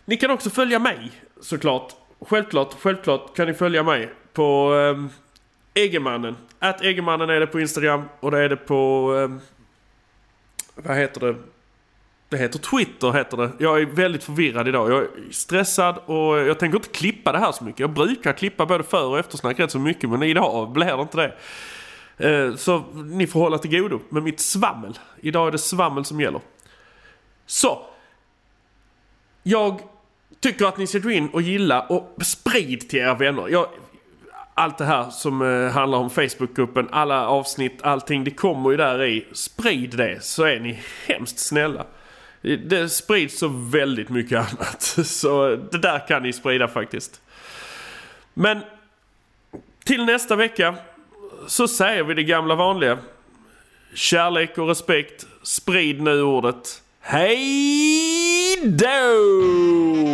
ni kan också följa mig såklart. Självklart, självklart kan ni följa mig på eh, Eggemannen. Att Eggemannen är det på Instagram och det är det på... Eh, vad heter det? Det heter Twitter heter det. Jag är väldigt förvirrad idag. Jag är stressad och jag tänker inte klippa det här så mycket. Jag brukar klippa både för och eftersnack rätt så mycket men idag blir det inte det. Eh, så ni får hålla till godo med mitt svammel. Idag är det svammel som gäller. Så. Jag tycker att ni ska gå in och gilla och sprid till era vänner. Jag, allt det här som eh, handlar om Facebookgruppen, alla avsnitt, allting. Det kommer ju där i. Sprid det så är ni hemskt snälla. Det sprids så väldigt mycket *laughs* annat. Så det där kan ni sprida faktiskt. Men till nästa vecka så säger vi det gamla vanliga. Kärlek och respekt. Sprid nu ordet. Hej då!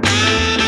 Thank you.